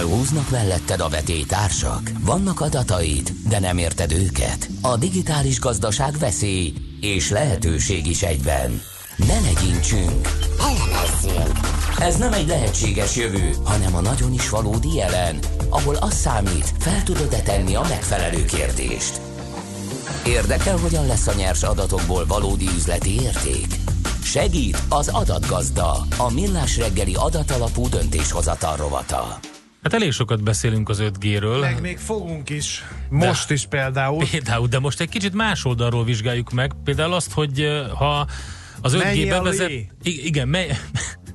Speaker 3: Elhúznak melletted a vetétársak? Vannak adataid, de nem érted őket? A digitális gazdaság veszély és lehetőség is egyben. Ne legyintsünk! Elemezzünk! Ez nem egy lehetséges jövő, hanem a nagyon is valódi jelen, ahol az számít, fel tudod-e tenni a megfelelő kérdést. Érdekel, hogyan lesz a nyers adatokból valódi üzleti érték? Segít az adatgazda, a millás reggeli adatalapú döntéshozatal rovata.
Speaker 1: Hát elég sokat beszélünk az 5G-ről.
Speaker 2: Meg még fogunk is. Most
Speaker 1: De-
Speaker 2: is például.
Speaker 1: Például, de most egy kicsit más oldalról vizsgáljuk meg. Például azt, hogy ha az 5G
Speaker 2: Menj
Speaker 1: bevezet... igen, mely... [laughs]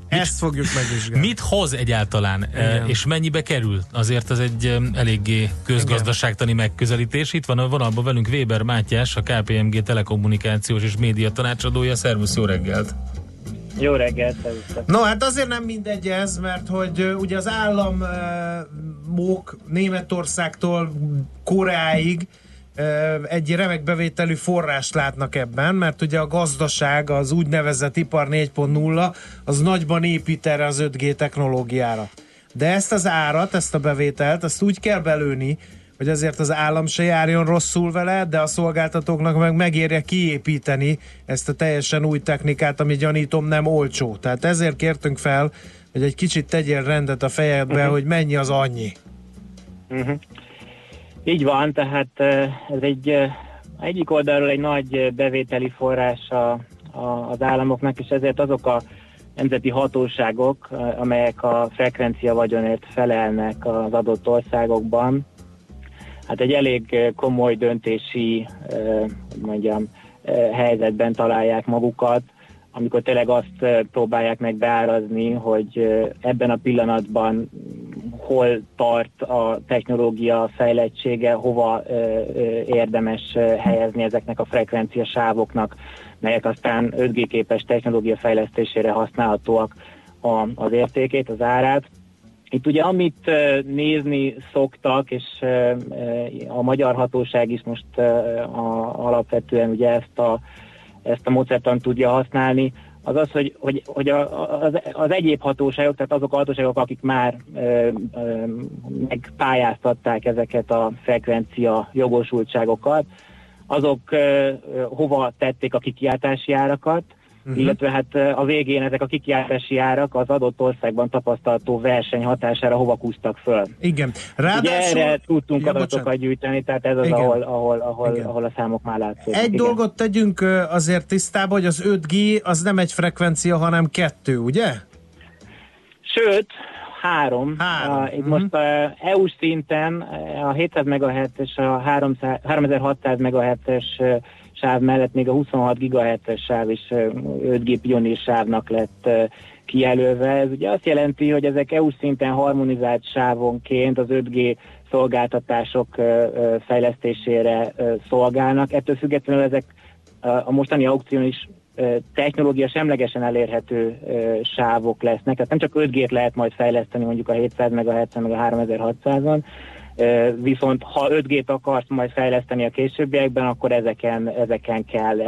Speaker 2: Ezt fogjuk megvizsgálni.
Speaker 1: Mit hoz egyáltalán,
Speaker 2: Igen.
Speaker 1: és mennyibe kerül? Azért ez egy eléggé közgazdaságtani megközelítés. Itt van a vonalban velünk Weber Mátyás, a KPMG telekommunikációs és média tanácsadója. Szervusz, jó reggelt!
Speaker 17: Jó reggelt, szervusztok.
Speaker 2: No, hát azért nem mindegy ez, mert hogy ugye az államok Németországtól Koreáig egy remek bevételű forrást látnak ebben, mert ugye a gazdaság, az úgynevezett ipar 4.0, az nagyban épít erre az 5G technológiára. De ezt az árat, ezt a bevételt, ezt úgy kell belőni, hogy azért az állam se járjon rosszul vele, de a szolgáltatóknak meg megérje kiépíteni ezt a teljesen új technikát, ami gyanítom nem olcsó. Tehát ezért kértünk fel, hogy egy kicsit tegyél rendet a fejedbe,
Speaker 17: Mhm.
Speaker 2: hogy mennyi az annyi.
Speaker 17: Uh-huh. Így van, tehát eh, ez egy egyik oldalról egy nagy bevételi forrás a, a, az államoknak, és ezért azok a nemzeti hatóságok, amelyek a frekvencia vagyonért felelnek az adott országokban, hát egy elég eh, komoly döntési, eh, mondjam, eh, helyzetben találják magukat, amikor tényleg azt próbálják meg beárazni, hogy ebben a pillanatban hol tart a technológia fejlettsége, hova érdemes helyezni ezeknek a frekvencia sávoknak, melyek aztán 5G képes technológia fejlesztésére használhatóak az értékét, az árát. Itt ugye amit nézni szoktak, és a magyar hatóság is most a, alapvetően ugye ezt a, ezt a módszertan tudja használni, az az, hogy, hogy, hogy az, az egyéb hatóságok, tehát azok a hatóságok, akik már ö, ö, megpályáztatták ezeket a frekvencia jogosultságokat, azok ö, hova tették a kikiáltási árakat. Uh-huh. illetve hát a végén ezek a kikiáltási árak az adott országban tapasztalható verseny hatására hova kúztak föl.
Speaker 2: Igen.
Speaker 17: Ugye
Speaker 2: Ráadásul...
Speaker 17: erre tudtunk
Speaker 2: Ja,
Speaker 17: adatokat
Speaker 2: bocsánat.
Speaker 17: gyűjteni, tehát ez az,
Speaker 2: Igen.
Speaker 17: ahol, ahol, ahol,
Speaker 2: Igen.
Speaker 17: ahol a számok már látszanak.
Speaker 2: Egy
Speaker 17: Igen.
Speaker 2: dolgot tegyünk azért tisztába, hogy az 5G az nem egy frekvencia, hanem kettő, ugye?
Speaker 17: Sőt, három.
Speaker 2: Három.
Speaker 17: Uh, itt most uh, EU-s szinten a 700 MHz és a 300, 3600 MHz-es uh, sáv mellett még a 26 GHz-es sáv uh, 5G pionír sávnak lett kijelölve. Ez ugye azt jelenti, hogy ezek EU szinten harmonizált sávonként az 5G szolgáltatások fejlesztésére szolgálnak. Ettől függetlenül ezek a mostani aukción is technológia semlegesen elérhető sávok lesznek. Tehát nem csak 5G-t lehet majd fejleszteni mondjuk a 700 MHz-en, meg a 3600-on, Ö, viszont ha 5G-t akarsz majd fejleszteni a későbbiekben, akkor ezeken, ezeken kell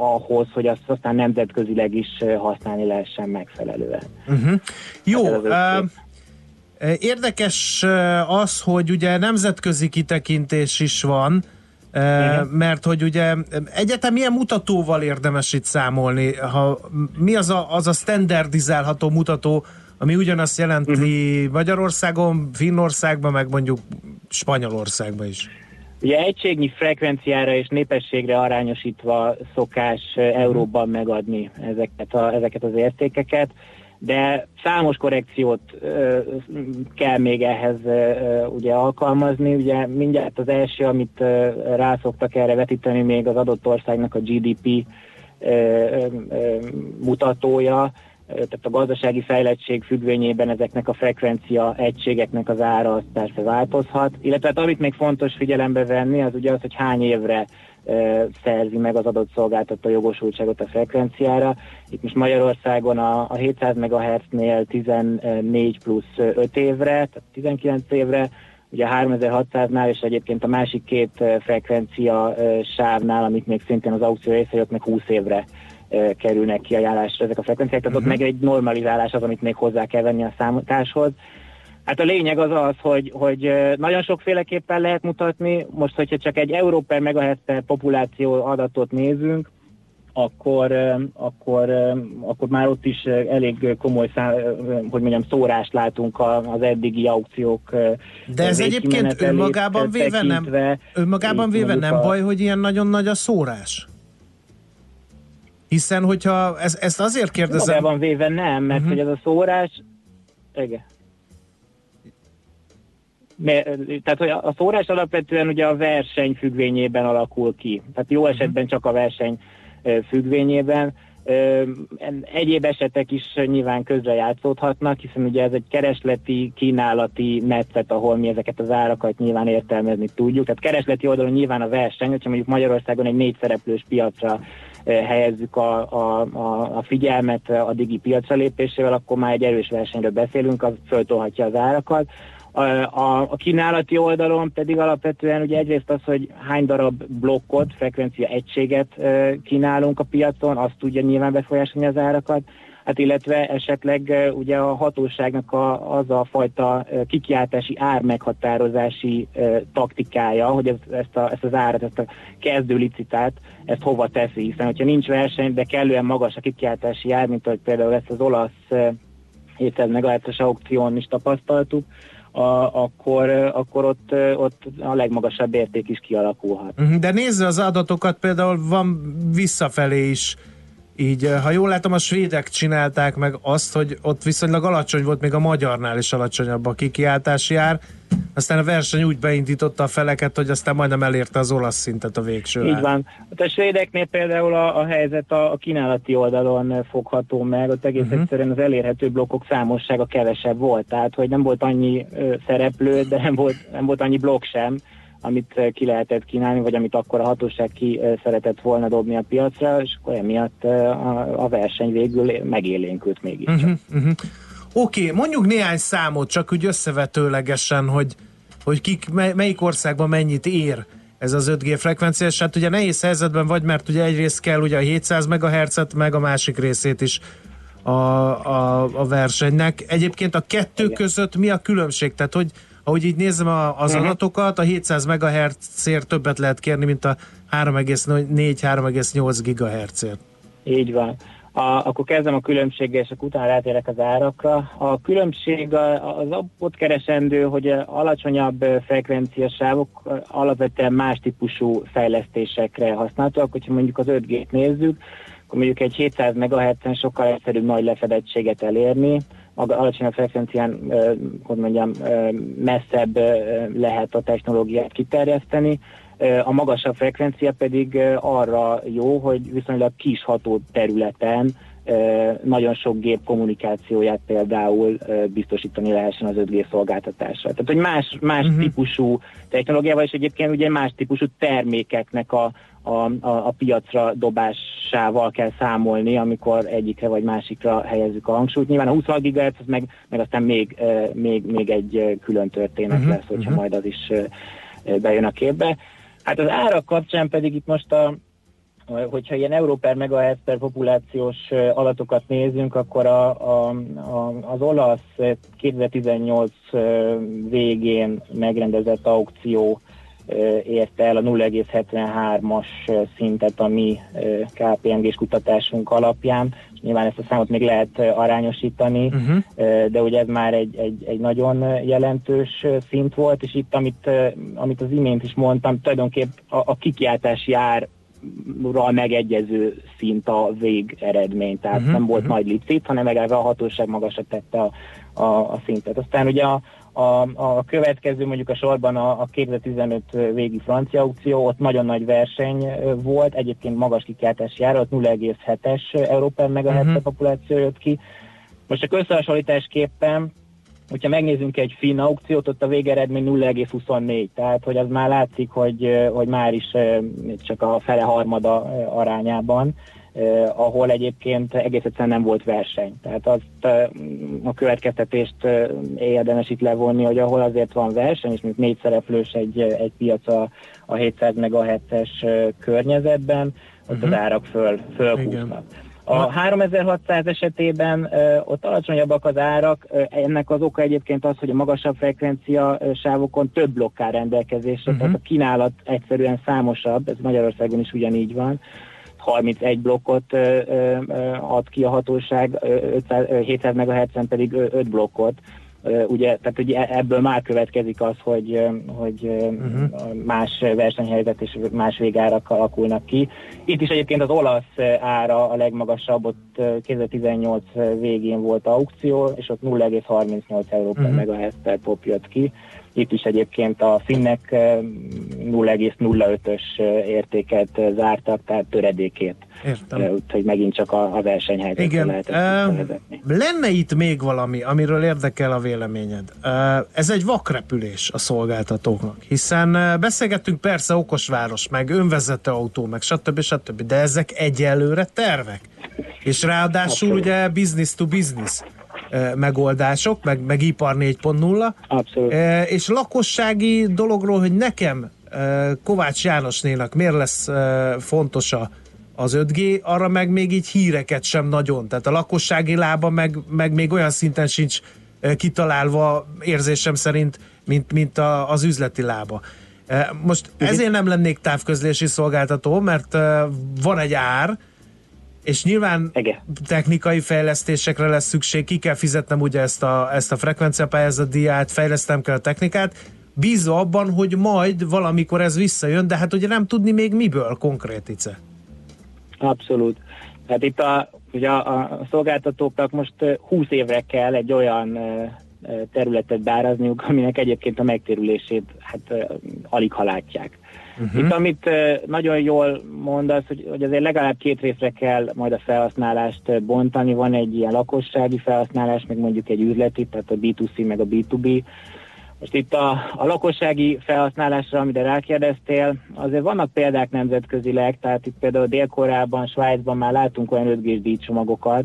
Speaker 17: ahhoz, hogy azt aztán nemzetközileg is használni lehessen megfelelően.
Speaker 2: Uh-huh. Jó, uh, érdekes az, hogy ugye nemzetközi kitekintés is van, uh, mert hogy ugye egyetem milyen mutatóval érdemes itt számolni? Ha, mi az a, az a standardizálható mutató, ami ugyanazt jelenti uh-huh. Magyarországon, Finnországban, meg mondjuk Spanyolországban is?
Speaker 17: Ugye egységnyi frekvenciára és népességre arányosítva szokás ö, euróban megadni ezeket, a, ezeket az értékeket, de számos korrekciót ö, kell még ehhez ö, ugye alkalmazni. Ugye mindjárt az első, amit ö, rá szoktak erre vetíteni még az adott országnak a GDP ö, ö, mutatója, tehát a gazdasági fejlettség függvényében ezeknek a frekvencia egységeknek az ára az persze változhat, illetve hát amit még fontos figyelembe venni, az ugye az, hogy hány évre szerzi meg az adott szolgáltató jogosultságot a frekvenciára. Itt most Magyarországon a, a 700 MHz-nél 14 plusz 5 évre, tehát 19 évre, ugye a 3600-nál és egyébként a másik két frekvencia sávnál, amit még szintén az aukció jött, meg 20 évre kerülnek kiajánlásra ezek a frekvenciák, tehát ott meg egy normalizálás az, amit még hozzá kell venni a számításhoz. Hát a lényeg az az, hogy, hogy nagyon sokféleképpen lehet mutatni. Most, hogyha csak egy euró per megahertz per populáció adatot nézünk, akkor, akkor, akkor már ott is elég komoly szá, hogy mondjam, szórást látunk az eddigi aukciók.
Speaker 2: De ez egyébként önmagában véve nem, önmagában véve nem
Speaker 17: a-
Speaker 2: baj, hogy ilyen nagyon nagy a szórás? Hiszen, hogyha ez, ezt azért kérdezem...
Speaker 17: Magában véve nem, mert
Speaker 2: Mhm.
Speaker 17: hogy ez a szórás... Igen. Tehát, hogy a szórás alapvetően ugye a verseny függvényében alakul ki. Tehát jó esetben csak a verseny függvényében. Egyéb esetek is nyilván közre játszódhatnak, hiszen ugye ez egy keresleti, kínálati metszet, ahol mi ezeket az árakat nyilván értelmezni tudjuk. Tehát keresleti oldalon nyilván a verseny, hogyha mondjuk Magyarországon egy négy szereplős piacra helyezzük a, a, a, a figyelmet a digi piacra lépésével, akkor már egy erős versenyről beszélünk, az föltolhatja az árakat. A, a, a kínálati oldalon pedig alapvetően ugye egyrészt az, hogy hány darab blokkot, frekvencia egységet kínálunk a piacon, azt tudja nyilván befolyásolni az árakat, hát illetve esetleg ugye a hatóságnak a, az a fajta kikiáltási ármeghatározási ö, taktikája, hogy ez, ezt, a, ezt az árat, ezt a kezdő licitát, ezt hova teszi, hiszen hogyha nincs verseny, de kellően magas a kikiáltási ár, mint ahogy például ezt az olasz ö, 700 megahertzes aukción is tapasztaltuk, a, akkor, akkor ott, ott a legmagasabb érték is kialakulhat.
Speaker 2: Mhm, De nézze az adatokat, például van visszafelé is így, eh, ha jól látom, a svédek csinálták meg azt, hogy ott viszonylag alacsony volt, még a magyarnál is alacsonyabb a kikiáltási ár, aztán a verseny úgy beindította a feleket, hogy aztán majdnem elérte az olasz szintet a végső
Speaker 17: Így van. Hát a svédeknél például a, a helyzet a, a kínálati oldalon eh, fogható meg, ott egész uh-huh. egyszerűen az elérhető blokkok számossága kevesebb volt, tehát hogy nem volt annyi ö, szereplő, de nem volt, nem volt annyi blokk sem, amit eh, ki lehetett kínálni, vagy amit akkor a hatóság ki eh, szeretett volna dobni a piacra, és akkor emiatt eh, a, a verseny végül megélénkült mégis.
Speaker 2: Uh-huh, uh-huh. Oké, okay, mondjuk néhány számot, csak úgy összevetőlegesen, hogy, hogy kik, mely, melyik országban mennyit ér ez az 5G frekvencia, és hát ugye nehéz helyzetben vagy, mert ugye egyrészt kell ugye a 700 MHz-et, meg a másik részét is a, a, a versenynek. Egyébként a kettő Igen. között mi a különbség? Tehát, hogy ahogy így nézem a, az
Speaker 17: Mhm.
Speaker 2: adatokat, a 700 MHz-ért többet lehet kérni, mint a 3,4-3,8 GHz-ért.
Speaker 17: Így van. A, akkor kezdem a különbséggel, és akkor utána rátérek az árakra. A különbség az ott keresendő, hogy alacsonyabb frekvenciasávok alapvetően más típusú fejlesztésekre használhatóak. Hogyha mondjuk az 5G-t nézzük, akkor mondjuk egy 700 MHz-en sokkal egyszerűbb nagy lefedettséget elérni, alacsonyabb frekvencián, hogy mondjam, messzebb lehet a technológiát kiterjeszteni. A magasabb frekvencia pedig arra jó, hogy viszonylag kis ható területen nagyon sok gép kommunikációját például biztosítani lehessen az 5G szolgáltatásra. Tehát, hogy más, más uh-huh. típusú technológiával, és egyébként ugye más típusú termékeknek a, a, a, a piacra dobásával kell számolni, amikor egyikre vagy másikra helyezzük a hangsúlyt. Nyilván a 26 GHz, az meg, meg aztán még, ö, még, még egy ö, külön történet uh-huh. lesz, hogyha
Speaker 2: mhm.
Speaker 17: majd az is ö, bejön a képbe. Hát az árak kapcsán pedig itt most a, hogyha ilyen euró per megahertz per populációs ö, adatokat nézünk, akkor a, a, a, az olasz ö, 2018 ö, végén megrendezett aukció érte el a 0,73-as ö, szintet a mi KPMG-s kutatásunk alapján. És nyilván ezt a számot még lehet arányosítani,
Speaker 2: Uh-huh.
Speaker 17: De ugye ez már egy, egy, egy nagyon jelentős szint volt, és itt, amit, amit az imént is mondtam, tulajdonképp a, a kikiáltási ár megegyező szint a végeredmény, tehát uh-huh, nem volt uh-huh. nagy licit, hanem legalább a hatóság magasra tette a, a, a szintet. Aztán ugye a, a, a következő mondjuk a sorban a, a 2015 végi francia aukció, ott nagyon nagy verseny volt, egyébként magas kikiáltási ára, ott 0,7-es Európán megahertz uh-huh. populáció jött ki. Most csak összehasonlításképpen hogyha megnézzünk egy finn aukciót, ott a végeredmény 0,24, tehát hogy az már látszik, hogy, hogy már is csak a fele harmada arányában, eh, ahol egyébként egész egyszerűen nem volt verseny. Tehát azt eh, a következtetést eh, érdemes itt levonni, hogy ahol azért van verseny, és mondjuk négy szereplős egy, egy piac a, a 700 MHz-es eh, környezetben, ott
Speaker 2: Mhm.
Speaker 17: az árak föl, fölhúznak. A 3600 esetében ö, ott alacsonyabbak az árak, ö, ennek az oka egyébként az, hogy a magasabb frekvencia sávokon több blokk áll rendelkezésre,
Speaker 18: Mhm.
Speaker 17: tehát a kínálat egyszerűen számosabb, ez Magyarországon is ugyanígy van. 31 blokkot ad ki a hatóság, ö, 500, ö, 700 MHz-en pedig 5 blokkot. Ugye, tehát ugye ebből már következik az, hogy, hogy ö, más versenyhelyzet és más végárak alakulnak ki. Itt is egyébként az olasz ára a legmagasabb, ott ö, 2018 végén volt aukció, és ott 0,38 euró per
Speaker 18: Mhm.
Speaker 17: megahertz pop jött ki. Itt is egyébként a finnek ö, 0,05-ös ö, értéket zártak, tehát töredékét.
Speaker 2: Értem.
Speaker 17: Úgyhogy megint csak a, a versenyhelyzetre
Speaker 2: Igen,
Speaker 17: lehet ezt
Speaker 2: ö,
Speaker 17: visszavezetni.
Speaker 2: lenne itt még valami, amiről érdekel a véleményed. Ez egy vakrepülés a szolgáltatóknak, hiszen ö, beszélgettünk persze okosváros, meg önvezető autó, meg stb. stb. De ezek egyelőre tervek. És ráadásul
Speaker 17: Abszolút.
Speaker 2: ugye business to business megoldások, meg, meg ipar 4.0.
Speaker 17: Abszolút.
Speaker 2: És lakossági dologról, hogy nekem Kovács Jánosnénak miért lesz fontos a az 5G, arra meg még így híreket sem nagyon. Tehát a lakossági lába meg, meg még olyan szinten sincs kitalálva érzésem szerint, mint, mint a, az üzleti lába. Most ezért nem lennék távközlési szolgáltató, mert van egy ár, és nyilván technikai fejlesztésekre lesz szükség, ki kell fizetnem ugye ezt a, ezt a frekvenciapályázat díját, fejlesztem kell a technikát, bízva abban, hogy majd valamikor ez visszajön, de hát ugye nem tudni még miből konkrétice.
Speaker 17: Abszolút. Hát itt a, ugye a, a szolgáltatóknak most ö, 20 évre kell egy olyan területet beárazniuk, aminek egyébként a megtérülését hát alig ha látják. Uh-huh. Itt amit ö, nagyon jól mondasz, hogy, hogy azért legalább két részre kell majd a felhasználást bontani. Van egy ilyen lakossági felhasználás, meg mondjuk egy üzleti, tehát a B2C meg a B2B. Most itt a, a lakossági felhasználásra, amire rákérdeztél, azért vannak példák nemzetközileg, tehát itt például Dél-Koreában, Svájcban már látunk olyan 5 g díjcsomagokat,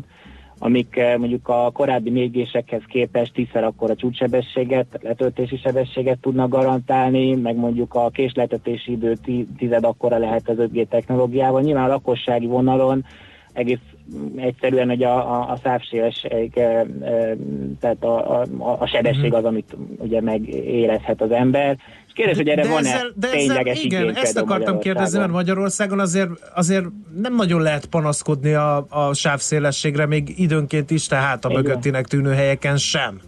Speaker 17: amik eh, mondjuk a korábbi 4 g képest tízszer akkor a csúcssebességet, letöltési sebességet tudnak garantálni, meg mondjuk a késleltetési idő ti- tized akkora lehet az 5G technológiával. Nyilván a lakossági vonalon egész egyszerűen, hogy a, a, a szávsélesség, eh, eh, tehát a, a, a sebesség az, amit ugye megérezhet az ember. És kérdés, hogy erre van-e tényleges
Speaker 2: igen,
Speaker 17: igény
Speaker 2: ezt akartam kérdezni, mert Magyarországon azért, azért nem nagyon lehet panaszkodni a, a sávszélességre, még időnként Isten háta
Speaker 17: Igen.
Speaker 2: mögöttinek tűnő helyeken sem.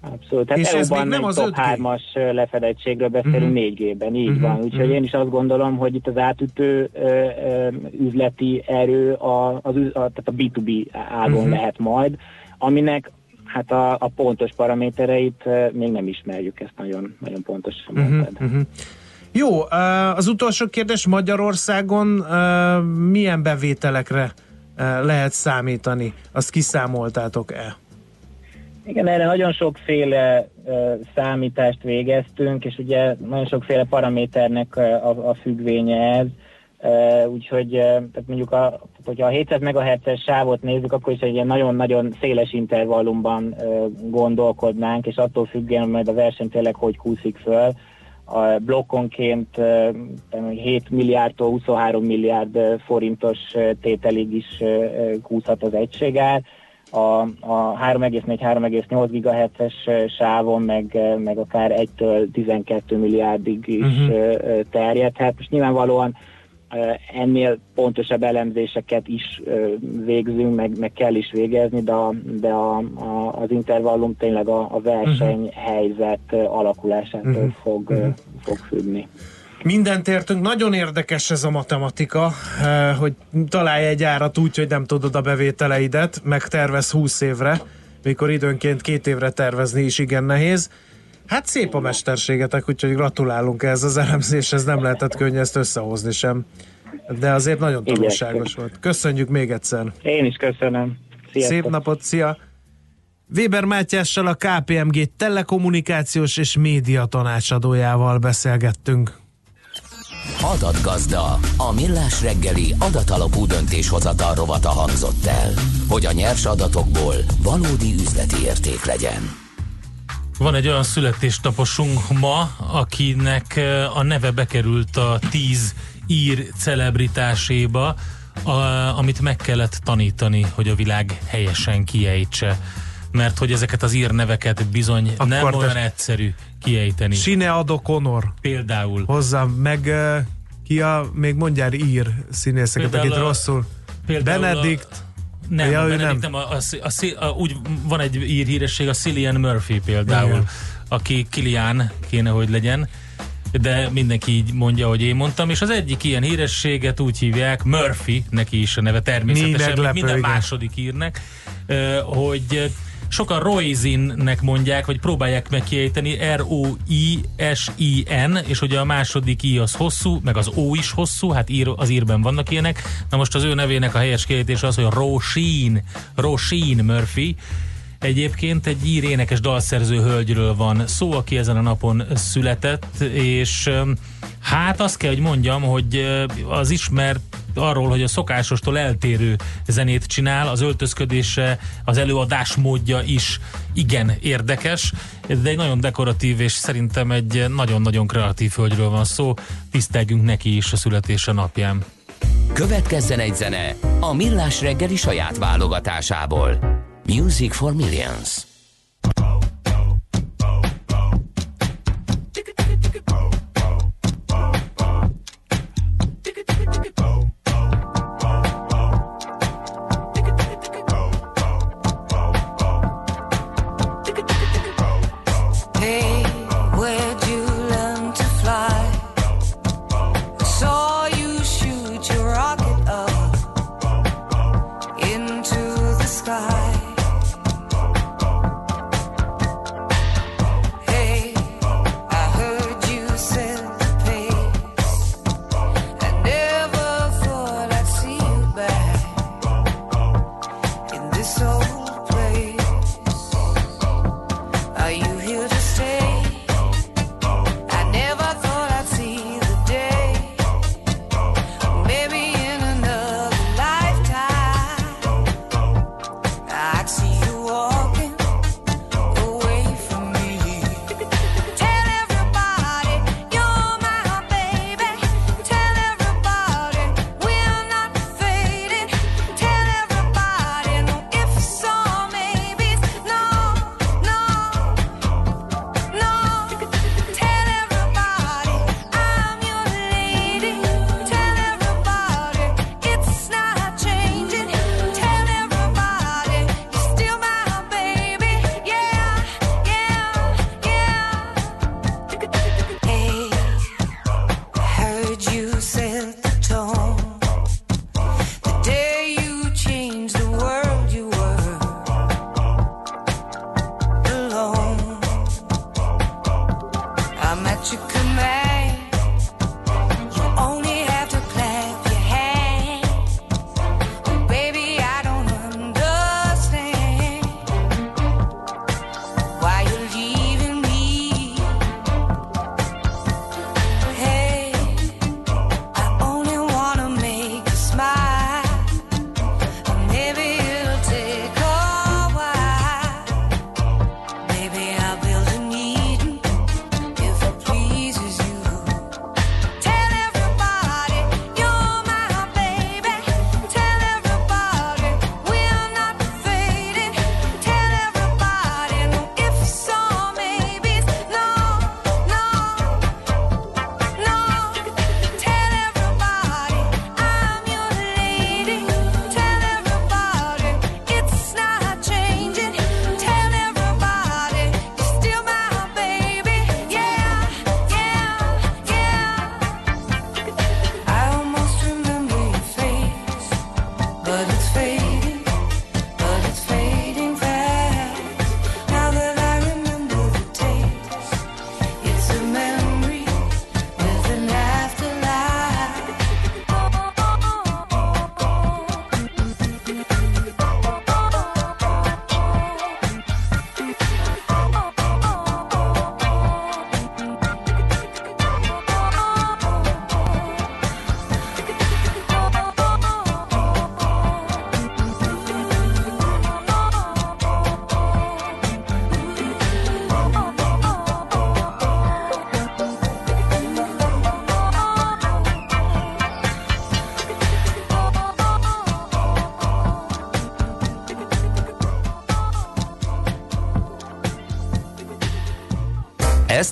Speaker 17: Abszolút. Tehát
Speaker 2: És ez még nem az
Speaker 17: top
Speaker 2: 5G.
Speaker 17: 3-as lefedettségről beszélünk
Speaker 2: Mhm.
Speaker 17: 4G-ben, így
Speaker 2: Mhm,
Speaker 17: van. Úgyhogy
Speaker 2: mhm.
Speaker 17: én is azt gondolom, hogy itt az átütő ö, ö, üzleti erő a, az, a, tehát a B2B ágon
Speaker 2: Mhm.
Speaker 17: lehet majd, aminek hát a, a pontos paramétereit ö, még nem ismerjük, ezt nagyon, nagyon pontosan
Speaker 2: Mhm,
Speaker 17: mondtad.
Speaker 2: mhm. Jó, uh, az utolsó kérdés Magyarországon uh, milyen bevételekre lehet számítani? Azt kiszámoltátok-e?
Speaker 17: Igen, erre nagyon sokféle számítást végeztünk, és ugye nagyon sokféle paraméternek a, a függvénye ez. Úgyhogy tehát mondjuk, a, hogyha a 700 MHz-es sávot nézzük, akkor is egy ilyen nagyon-nagyon széles intervallumban gondolkodnánk, és attól függően majd a verseny tényleg hogy kúszik föl. A blokkonként ö, 7 milliárdtól 23 milliárd forintos tételig is kúszhat az egységár a, a 3,4-3,8 GHz-es sávon, meg, meg akár 1-től 12 milliárdig is
Speaker 18: Mhm.
Speaker 17: uh-huh. terjedhet. Most nyilvánvalóan ennél pontosabb elemzéseket is végzünk, meg, meg kell is végezni, de, a, de a, a, az intervallum tényleg a, a versenyhelyzet ö, alakulásától
Speaker 2: Mhm.
Speaker 17: fog, ö, fog függni.
Speaker 2: Mindent értünk, nagyon érdekes ez a matematika, hogy találj egy árat úgy, hogy nem tudod a bevételeidet, meg tervez 20 évre, mikor időnként két évre tervezni is igen nehéz. Hát szép a mesterségetek, úgyhogy gratulálunk ehhez az elemzéshez, nem lehetett könnyű ezt összehozni sem. De azért nagyon tanulságos volt. Köszönjük még egyszer.
Speaker 17: Én is köszönöm. Sziasztok.
Speaker 2: Szép napot, szia! Weber Mátyással a KPMG telekommunikációs és média tanácsadójával beszélgettünk.
Speaker 3: Adatgazda, a millás reggeli adatalapú döntéshozatal rovata hangzott el, hogy a nyers adatokból valódi üzleti érték legyen.
Speaker 1: Van egy olyan születésnaposunk ma, akinek a neve bekerült a 10 ír celebritáséba, a, amit meg kellett tanítani, hogy a világ helyesen kiejtse. Mert hogy ezeket az írneveket bizony Akkor nem olyan egyszerű kiejteni.
Speaker 2: Sine Ado Conor.
Speaker 1: Például.
Speaker 2: Hozzá, meg ki a, még mondjál ír színészeket, akit
Speaker 1: a-
Speaker 2: rosszul. Benedikt.
Speaker 1: Nem,
Speaker 2: Ja, ő
Speaker 1: Benedict nem. A, a, a, a, úgy van egy ír híresség, a Cillian Murphy például,
Speaker 2: Igen.
Speaker 1: aki Kilian kéne, hogy legyen, de mindenki így mondja, hogy én mondtam, és az egyik ilyen hírességet úgy hívják, Murphy, neki is a neve
Speaker 2: Mi
Speaker 1: természetesen, mint
Speaker 2: meglepő,
Speaker 1: minden
Speaker 2: igen.
Speaker 1: második írnek, hogy sokan Roisin-nek mondják, vagy próbálják meg kiejteni, R-O-I-S-I-N, és ugye a második I az hosszú, meg az O is hosszú, hát ír, az írben vannak ilyenek. Na most az ő nevének a helyes kiejtés az, hogy Roisin, Roisin Murphy, Egyébként egy ír énekes dalszerző hölgyről van szó, aki ezen a napon született, és hát azt kell, hogy mondjam, hogy az ismert arról, hogy a szokásostól eltérő zenét csinál, az öltözködése, az előadás módja is igen érdekes, de egy nagyon dekoratív és szerintem egy nagyon-nagyon kreatív hölgyről van szó. Tisztelgünk neki is a születése napján.
Speaker 3: Következzen egy zene a Millás reggeli saját válogatásából. Music for Millions.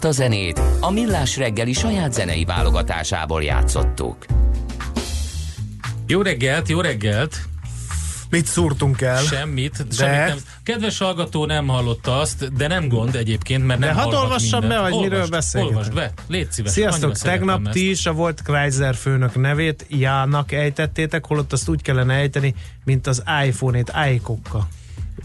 Speaker 3: Ezt a zenét a Millás reggeli saját zenei válogatásából játszottuk.
Speaker 1: Jó reggelt, jó reggelt!
Speaker 2: Mit szúrtunk el?
Speaker 1: Semmit.
Speaker 2: De-
Speaker 1: semmit nem. Kedves hallgató nem hallotta azt, de nem gond egyébként, mert
Speaker 2: De
Speaker 1: nem
Speaker 2: hadd
Speaker 1: hallhat
Speaker 2: olvassam be, hogy miről
Speaker 1: Olvasd,
Speaker 2: beszélgetünk.
Speaker 1: Olvasd be, légy szíves.
Speaker 2: Sziasztok, tegnap ti is a volt Chrysler főnök nevét Jának ejtettétek, holott azt úgy kellene ejteni, mint az iPhone-ét, iCokka.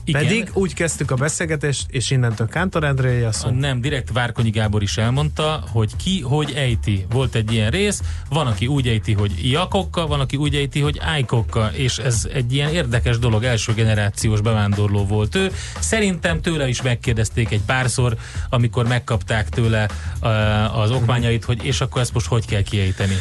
Speaker 1: Igen.
Speaker 2: Pedig úgy kezdtük a beszélgetést, és innentől Kántor André a szó.
Speaker 1: Nem, direkt Várkonyi Gábor is elmondta, hogy ki hogy ejti. Volt egy ilyen rész, van, aki úgy ejti, hogy jakokka, van, aki úgy ejti, hogy ájkokka, és ez egy ilyen érdekes dolog, első generációs bevándorló volt ő. Szerintem tőle is megkérdezték egy párszor, amikor megkapták tőle az okmányait, hogy és akkor ezt most hogy kell kiejteni.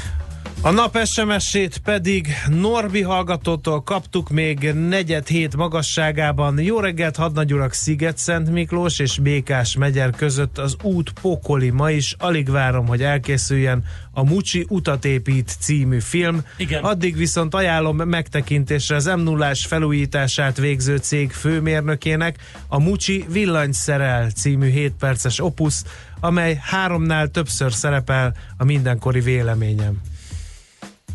Speaker 2: A nap SMS-ét pedig Norbi hallgatótól kaptuk még negyed hét magasságában. Jó reggelt, hadnagy urak, Sziget-Szent Miklós és Békás megyer között az út pokoli ma is. Alig várom, hogy elkészüljen a Mucsi utat épít című film.
Speaker 1: Igen.
Speaker 2: Addig viszont ajánlom megtekintésre az m 0 felújítását végző cég főmérnökének a Mucsi villanyszerel című 7 perces opusz, amely háromnál többször szerepel a mindenkori véleményem.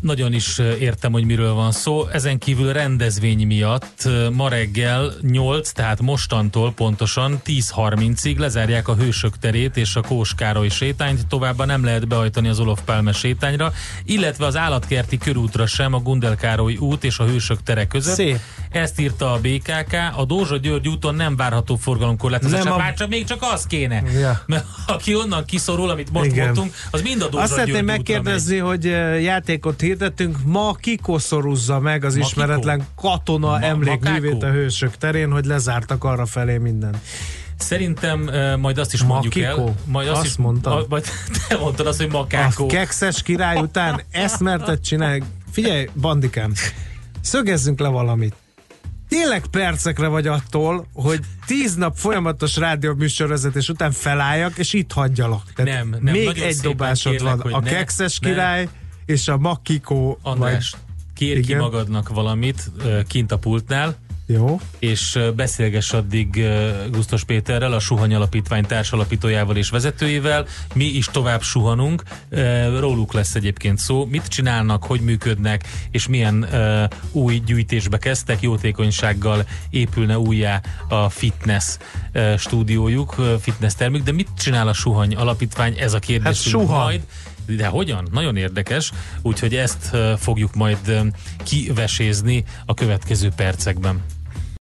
Speaker 1: Nagyon is értem, hogy miről van szó. Ezen kívül rendezvény miatt ma reggel 8, tehát mostantól pontosan 10.30-ig lezárják a Hősök terét és a Kós Károly sétányt, továbbá nem lehet behajtani az Olof Pálme sétányra, illetve az állatkerti körútra sem a Gundel Károly út és a Hősök tere között.
Speaker 2: Szép.
Speaker 1: Ezt írta a BKK, a Dózsa György úton nem várható forgalomkorlátozás.
Speaker 2: Nem a-
Speaker 1: a... csak még csak az kéne.
Speaker 2: Ja.
Speaker 1: Mert aki onnan kiszorul, amit most
Speaker 2: Igen.
Speaker 1: mondtunk, az mind a Dózsa
Speaker 2: Azt szeretném
Speaker 1: útra megy.
Speaker 2: megkérdezni, hogy játékot hirdettünk, ma kikoszorúzza meg az
Speaker 1: Ma
Speaker 2: ismeretlen katona
Speaker 1: Ma-
Speaker 2: emlékművét a hősök terén, hogy lezártak arra felé minden.
Speaker 1: Szerintem uh, majd azt is mondjuk
Speaker 2: Makikó?
Speaker 1: el. Majd azt,
Speaker 2: Azt
Speaker 1: is,
Speaker 2: mondtam.
Speaker 1: A, majd [laughs] te mondtad azt, hogy makákó.
Speaker 2: A kekszes király után [laughs] ezt merted csinálni. Figyelj, bandikám, szögezzünk le valamit. Tényleg percekre vagy attól, hogy tíz nap folyamatos rádióműsorvezetés után felálljak, és itt hagyjalak. Tehát
Speaker 1: Nem, nem,
Speaker 2: Még egy
Speaker 1: szépen
Speaker 2: dobásod
Speaker 1: kérlek,
Speaker 2: van. A
Speaker 1: ne,
Speaker 2: kekszes
Speaker 1: ne.
Speaker 2: És a Makikó.
Speaker 1: András, kérj ki magadnak valamit kint a pultnál,
Speaker 2: Jó.
Speaker 1: és beszélgess addig Gusztos Péterrel, a Suhany Alapítvány társalapítójával és vezetőjével. Mi is tovább suhanunk. Uh, róluk lesz egyébként szó. Mit csinálnak, hogy működnek, és milyen új gyűjtésbe kezdtek. Jótékonysággal épülne újjá a fitness stúdiójuk, fitness termük. De mit csinál a Suhany Alapítvány? Ez a kérdés.
Speaker 2: Hát suhan.
Speaker 1: Majd de hogyan? Nagyon érdekes, úgyhogy ezt fogjuk majd kivesézni a következő percekben.